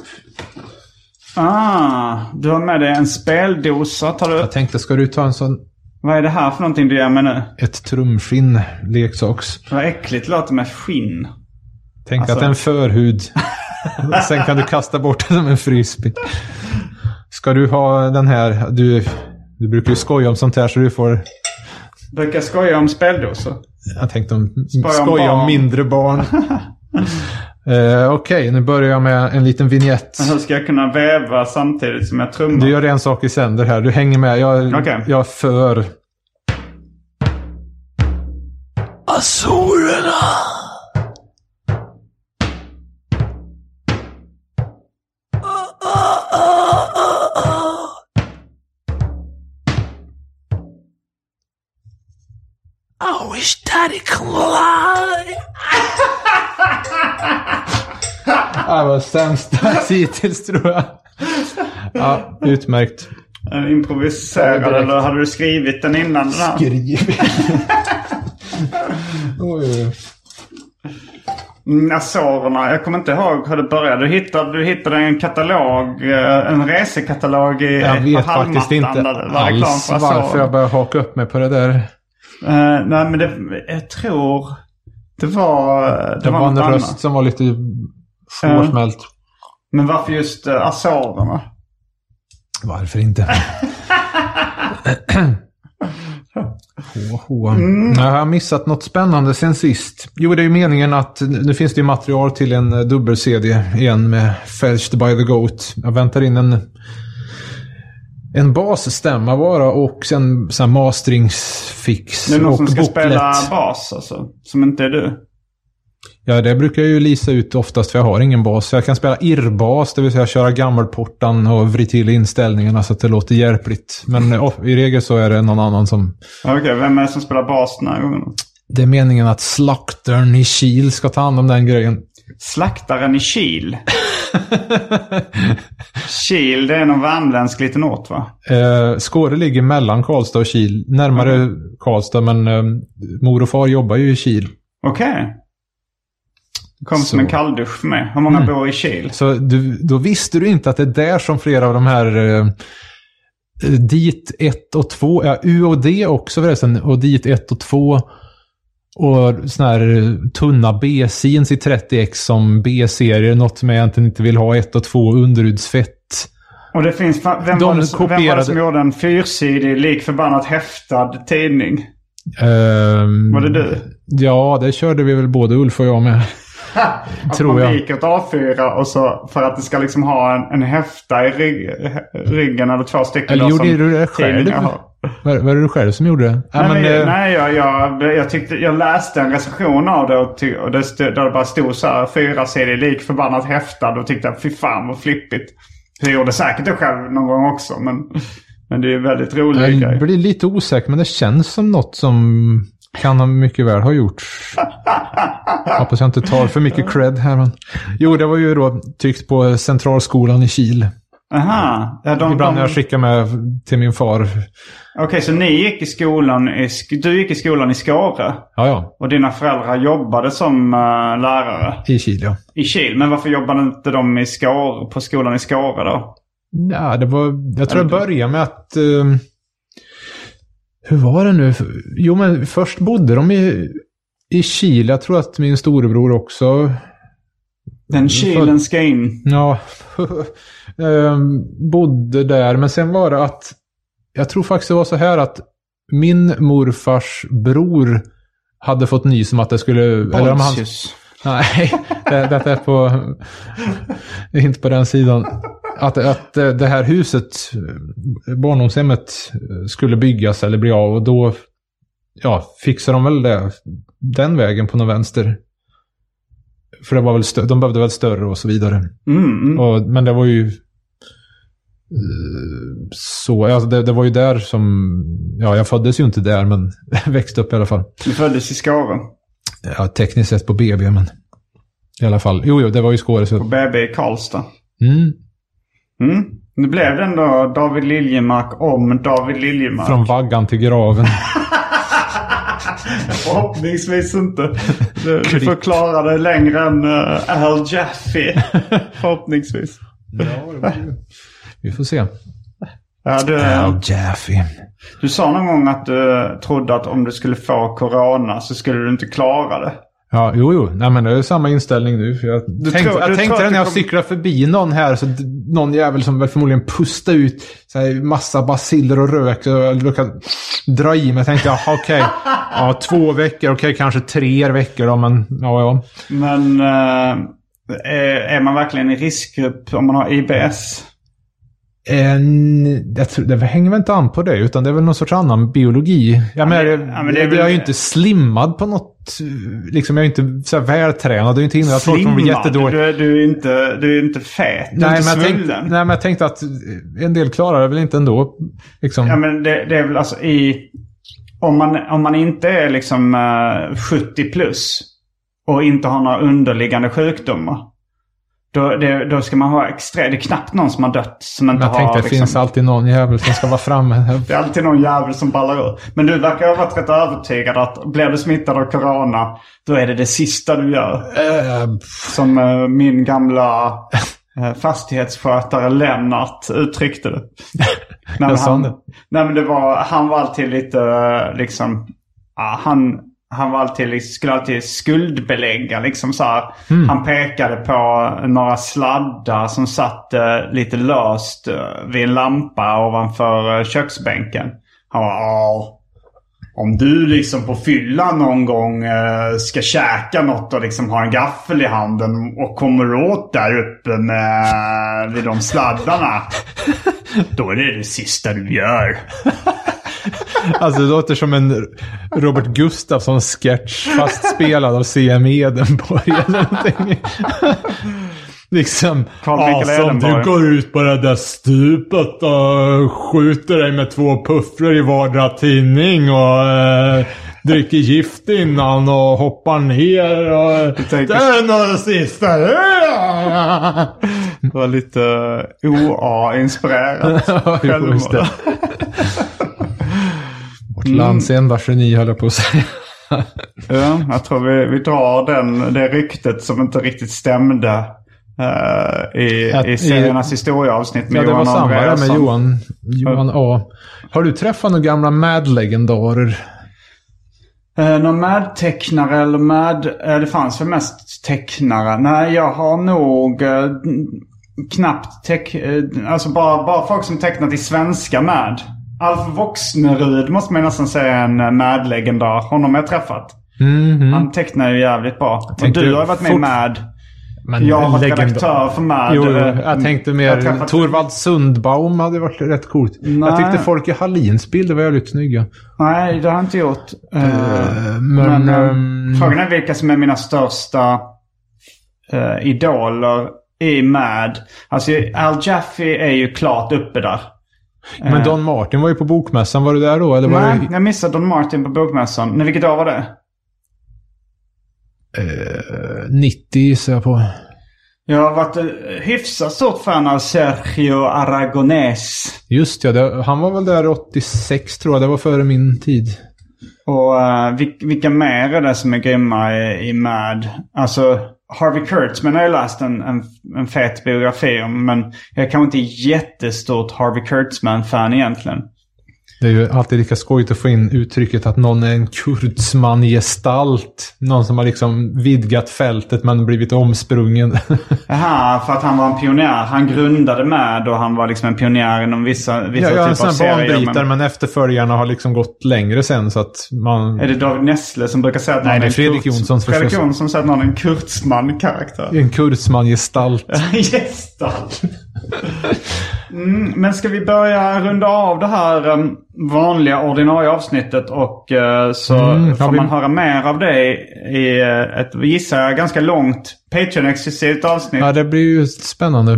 Ah, du har med dig en speldosa. Tar du... Jag tänkte, ska du ta en sån, Vad är det här för någonting du gör med nu? ett trumskinn leksaks? Vad äckligt det låter med skinn. Tänk Alltså- att det är en förhud. <laughs> Sen kan du kasta bort den som en frisbee. Ska du ha den här, du, du brukar ju skoja om sånt här så du får, Brukar skoja om speldosor. jag tänkte om, Skoja om skoja om mindre barn. <laughs> Eh, Okej, nu börjar jag med en liten vignett. Men hur ska jag kunna väva samtidigt som jag trummar? Du gör en sak i sänder här, du hänger med. Jag, Okej. jag för. <laughs> Det var sämsta <laughs> hittills tror jag. Ja, utmärkt. En improviserad eller hade du skrivit den innan den här? Skriv. <laughs> Oj. Azorerna. Jag kommer inte ihåg hur det började. Du hittade, du hittade en katalog, eh, en resekatalog i Jag vet faktiskt inte alls för varför jag började haka upp mig på det där. Eh, nej men det, jag tror det var... Det, Det var en röst annat. som var lite svårsmält. Men varför just uh, Azorerna? Varför inte? HH. Mm. Jag har missat något spännande sen sist. Jo, det är ju meningen att nu finns det ju material till en eh, dubbel-CD igen med Fetched by the Goat. Jag väntar in en, en basstämma bara och sen så här masteringsfix Det är någon och som ska booklet. spela bas alltså. Som inte är du. Ja, det brukar jag ju lisa ut oftast för jag har ingen bas. Så jag kan spela irrbas, det vill säga köra gammelportan och vrid till inställningarna så att det låter hjälpligt. Men eh, i regel så är det någon annan som... Okej, vem är det som spelar bas den här gången? Det är meningen att slaktern i Kil ska ta hand om den grejen. Slaktaren i Kil. Kil, det är någon värmländsk liten ort va? Eh, Skåre ligger mellan Karlstad och Kil. Närmare Karlstad, men eh, mor och far jobbar ju i Kil. Okej. Det kom som Så. en kalldusch för mig. Hur många Mm. bor i Kil? Så du, då visste du inte att det är där som flera av de här eh, dit 1 och 2, ja U och D också förresten, och dit 1 och 2 och såna här tunna B-scenes i 30X som B-serier, något som jag egentligen inte vill ha, 1 och 2 underudsfett. Och det finns... Vem, De var det, som- vem var det kopierade- som gjorde en fyrsidig, lik förbannat häftad tidning? Ehm, Var det du? Ja, det körde vi väl både Ulf och jag med. <laughs> Att Tror man jag. viker ett A4 och så för att det ska liksom ha en, en häfta i rygg, ryggen eller två stycken. Eller gjorde du det själv? har. Var, var det du själv som gjorde det? Nej, men, men, eh, nej jag, jag, jag, tyckte, jag läste en recension av det och, ty, och det stod, där det bara stod så här fyra sidor lik förbannat häftad och tyckte att fy fan vad flippigt. Jag gjorde säkert det själv någon gång också men, men det är väldigt rolig jag grej. blir lite osäker, men det känns som något som kan ha mycket väl ha gjorts. <laughs> Hoppas jag inte tar för mycket cred här. Men... Jo, det var ju då tryckt på Centralskolan i Kil. Aha. Ja, de, Ibland när jag skickar med till min far. Okej, så ni gick i skolan i, du gick i skolan i Skåre Ja, ja. och dina föräldrar jobbade som eh, lärare I Kil, ja. i Kil. Men varför jobbade inte de i Skåre, på skolan i Skåre då? Ja, det var... Jag tror jag började med att... eh, hur var det nu? Jo, men först bodde de i, i Kil. Jag tror att min storebror också... Den Kilen ska in. Ja, <laughs> bodde där, men sen var det att... Jag tror faktiskt det var så här att min morfars bror hade fått nys om att det skulle... Eller om han, nej, det, detta är på... inte på den sidan. Att, att det här huset, barndomshemmet, skulle byggas eller bli av och då ja, fixade de väl det den vägen på någon vänster. För det var väl stö- de behövde väl större och så vidare. Mm, mm. Och, men det var ju... eh, Så, alltså det, det var ju där som... Ja, jag föddes ju inte där, men <laughs> växte upp i alla fall. Du föddes i Skåre. Ja, tekniskt sett på BB, men... I alla fall. Jo, jo, det var ju Skåre. På Så, BB i Karlstad. mm, Mm. Nu blev det ändå David Liljemark om David Liljemark. från vaggan till graven. <laughs> Förhoppningsvis inte. Du, du får klara det längre än uh, Al Jaffe. <laughs> Förhoppningsvis. Vi får se. Ja, du, Jaffe. du sa någon gång att du trodde att om du skulle få corona så skulle du inte klara det. Ja, jo, jo. Nej, men det är samma inställning nu. För jag tänkte, tror- jag du tänkte det när jag kom- cyklade förbi någon här. Så någon jävel som väl förmodligen pustade ut så här, massa basiller och rök. Så jag råkade dra i mig. Jag tänkte, jaha, okej. Ja, två veckor. Okej, kanske tre veckor då. Men ja, ja. Men är, är man verkligen i riskgrupp om man har IBS? En, jag tror, det hänger väl inte an på det, utan det är väl någon sorts annan biologi. Jag men- ja, men det är väl- jag är ju inte slimmad på något... Liksom, jag är ju inte så här vältränad. Det är inte tror att de blir jättedåliga. Du, är- du, är inte, du är inte fet. Du är Nej inte men, jag tänkte, svullen. nej, men jag tänkte att en del klarar det väl inte ändå. Liksom. Ja, men det, det är väl alltså i... Om man, om man inte är liksom eh, 70 plus och inte har några underliggande sjukdomar. Då, det, då ska man ha extra... Det är knappt någon som har dött som inte Men jag har... tänkte det liksom, finns alltid någon jävel som ska vara framme. <laughs> Det är alltid någon jävel som ballar ur. Men du verkar ha varit rätt övertygad att blir du smittad av corona, då är det det sista du gör. Eh, Som eh, min gamla eh, fastighetsskötare Lennart uttryckte det. <laughs> nej, men han, nej men det var, han var alltid lite eh, liksom, ja, han, han var alltid, liksom- skulle alltid skuldbelägga liksom så här. Hmm. Han pekade på några sladdar som satt eh, lite löst eh, vid en lampa ovanför eh, köksbänken. Han var. Om du liksom på fyllan någon gång eh, ska käka något och liksom ha en gaffel i handen och kommer åt där uppe med vid de sladdarna. <laughs> Då är det det sista du gör. <laughs> alltså det låter som en Robert Gustafsson-sketch fast spelad av C.M. Edenborg eller någonting. <laughs> liksom, ja, som du går ut på det där stupet och skjuter dig med två puffror i vardera tinning och eh, dricker gift innan och hoppar ner och... tänker- Det är det sista. <laughs> Det var lite OA-inspirerat. Ja, jo, just det. Vårt lands enda geni höll jag på att säga. Ja, jag tror vi, vi drar den, det ryktet som inte riktigt stämde eh, i, Att- i seriernas historieavsnitt med Ja, det var Johan samma där med. Johan, Johan A. Har du träffat några gamla Mad-legendarer? Eh, någon Mad-tecknare eller Mad... Eh, det fanns väl mest tecknare. Nej, jag har nog eh, knappt teck... Alltså bara, bara folk som tecknat i svenska Mad. Alf Voxnerud måste man nästan säga är en eh, Mad-legendar. Honom har jag träffat. Mhm. Han tecknar ju jävligt bra. Och du har ju varit med i Mad. Men Jag har varit redaktör för Mad. Jo, Eh, jag tänkte jag mer har träffat- Torvald Sundbaum hade varit rätt coolt. Nej. Jag tyckte folk i Hallins bilder var jävligt snygga. Nej, det har jag inte gjort. Eh, men, men eh, ehm, frågan är vilka som är mina största eh, idoler i Mad. Alltså Al Jaffe är ju klart uppe där. Men Don Martin var ju på bokmässan. Var du där då? Eller var Nej, det... jag missade Don Martin på Bokmässan. Nej, vilket år var det? Eh, 90 gissar jag på. Jag har varit eh, hyfsat stort fan av Sergio Aragonés. Just ja, det, han var väl där 86 tror jag. Det var före min tid. Och uh, vilka mer är det som är grymma i, i Mad? Alltså Harvey Kurtzman har jag läst en, en, en fet biografi om. Men jag är kanske inte jättestort Harvey Kurtzman-fan egentligen. Det är ju alltid lika skojigt att få in uttrycket att någon är en kurdsman-gestalt. Någon som har liksom vidgat fältet men blivit omsprungen. <laughs> Jaha, för att han var en pionjär. Han grundade med och han var liksom en pionjär inom vissa, vissa ja, ja, typer av serier. banbrytare Men men efterföljarna har liksom gått längre sen så att man... är det David Nessle som brukar säga att Nej, någon det är en Fredrik Kurz- Jonsson Fredrik förstås. Jonsson säger att någon är en Kurtzman-karaktär. En kurdsman-gestalt. <laughs> Gestalt. <laughs> Mm, men ska vi börja runda av det här um, vanliga ordinarie avsnittet och eh, så Mm, får vi- man höra mer av det i eh, ett, gissar jag, ganska långt Patreon-exklusivt avsnitt. Ja, det blir ju spännande.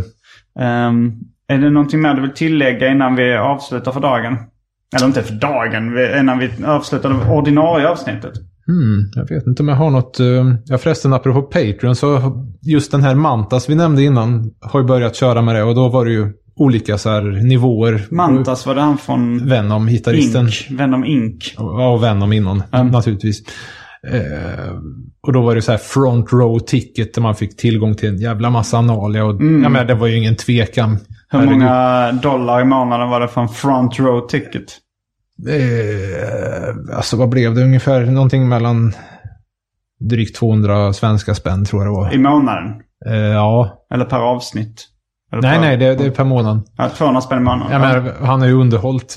Ehm, är det någonting mer du vill tillägga innan vi avslutar för dagen? Eller inte för dagen, innan vi avslutar det ordinarie avsnittet. Hmm, jag vet inte om jag har något... eh, Ja förresten, apropå Patreon så just den här Mantas vi nämnde innan har ju börjat köra med det och då var det ju olika så här nivåer. Mantas var det han från Venom, gitarristen. Ink. Venom Ink. Ja, och Venom innan naturligtvis. Eh, och då var det så här front row ticket där man fick tillgång till en jävla massa analia. Och, ja, men det var ju ingen tvekan. Mm. Hur Herregud. många dollar i månaden var det för en front row ticket? Eh, alltså vad blev det? Ungefär någonting mellan drygt 200 svenska spänn tror jag det var. I månaden? Eh, ja. Eller per avsnitt? Nej, nej, det, det är per månad. Ja, 200 spänn i månaden. Jag menar, han har ju underhållit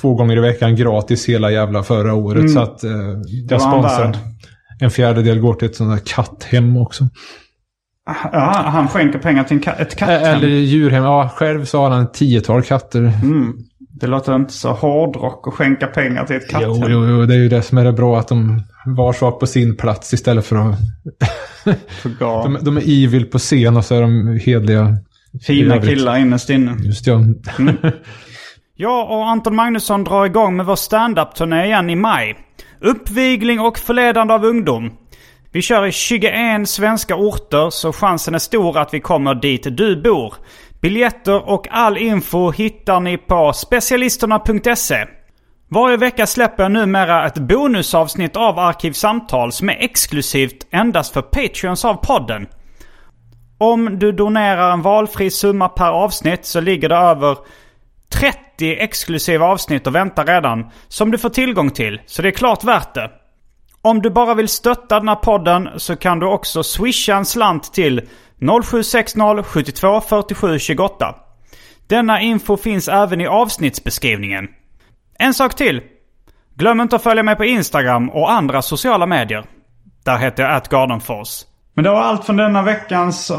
två gånger i veckan gratis hela jävla förra året. Så att eh, jag sponsrar. En fjärdedel går till ett sånt där katthem också. Ja, han skänker pengar till ka- ett katthem. Eller djurhem. Ja, själv så har han ett tiotal katter. Mm. Det låter inte så hårdrock att skänka pengar till ett katthem. Jo, jo, jo, det är ju det som är det bra. Att de var sak på sin plats istället för att... <laughs> De, de är evil på scen och så är de hedliga. Fina killar innerst inne. Just ja. <laughs> Jag och Anton Magnusson drar igång med vår stand-up-turné igen i maj. Uppvigling och förledande av ungdom. Vi kör i 21 svenska orter så chansen är stor att vi kommer dit du bor. Biljetter och all info hittar ni på specialisterna.se. Varje vecka släpper jag numera ett bonusavsnitt av Arkivsamtal som är exklusivt endast för Patreons av podden. Om du donerar en valfri summa per avsnitt så ligger det över 30 exklusiva avsnitt och väntar redan som du får tillgång till. Så det är klart värt det. Om du bara vill stötta den här podden så kan du också swisha en slant till 0760 72 47 28. Denna info finns även i avsnittsbeskrivningen. En sak till. Glöm inte att följa mig på Instagram och andra sociala medier. Där heter jag atgardenfors. Men det var allt från denna veckans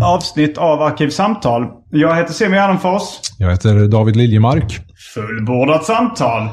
avsnitt av Arkivsamtal. Jag heter Simon Gärdenfors. Jag heter David Liljemark. Fullbordat samtal. Hey,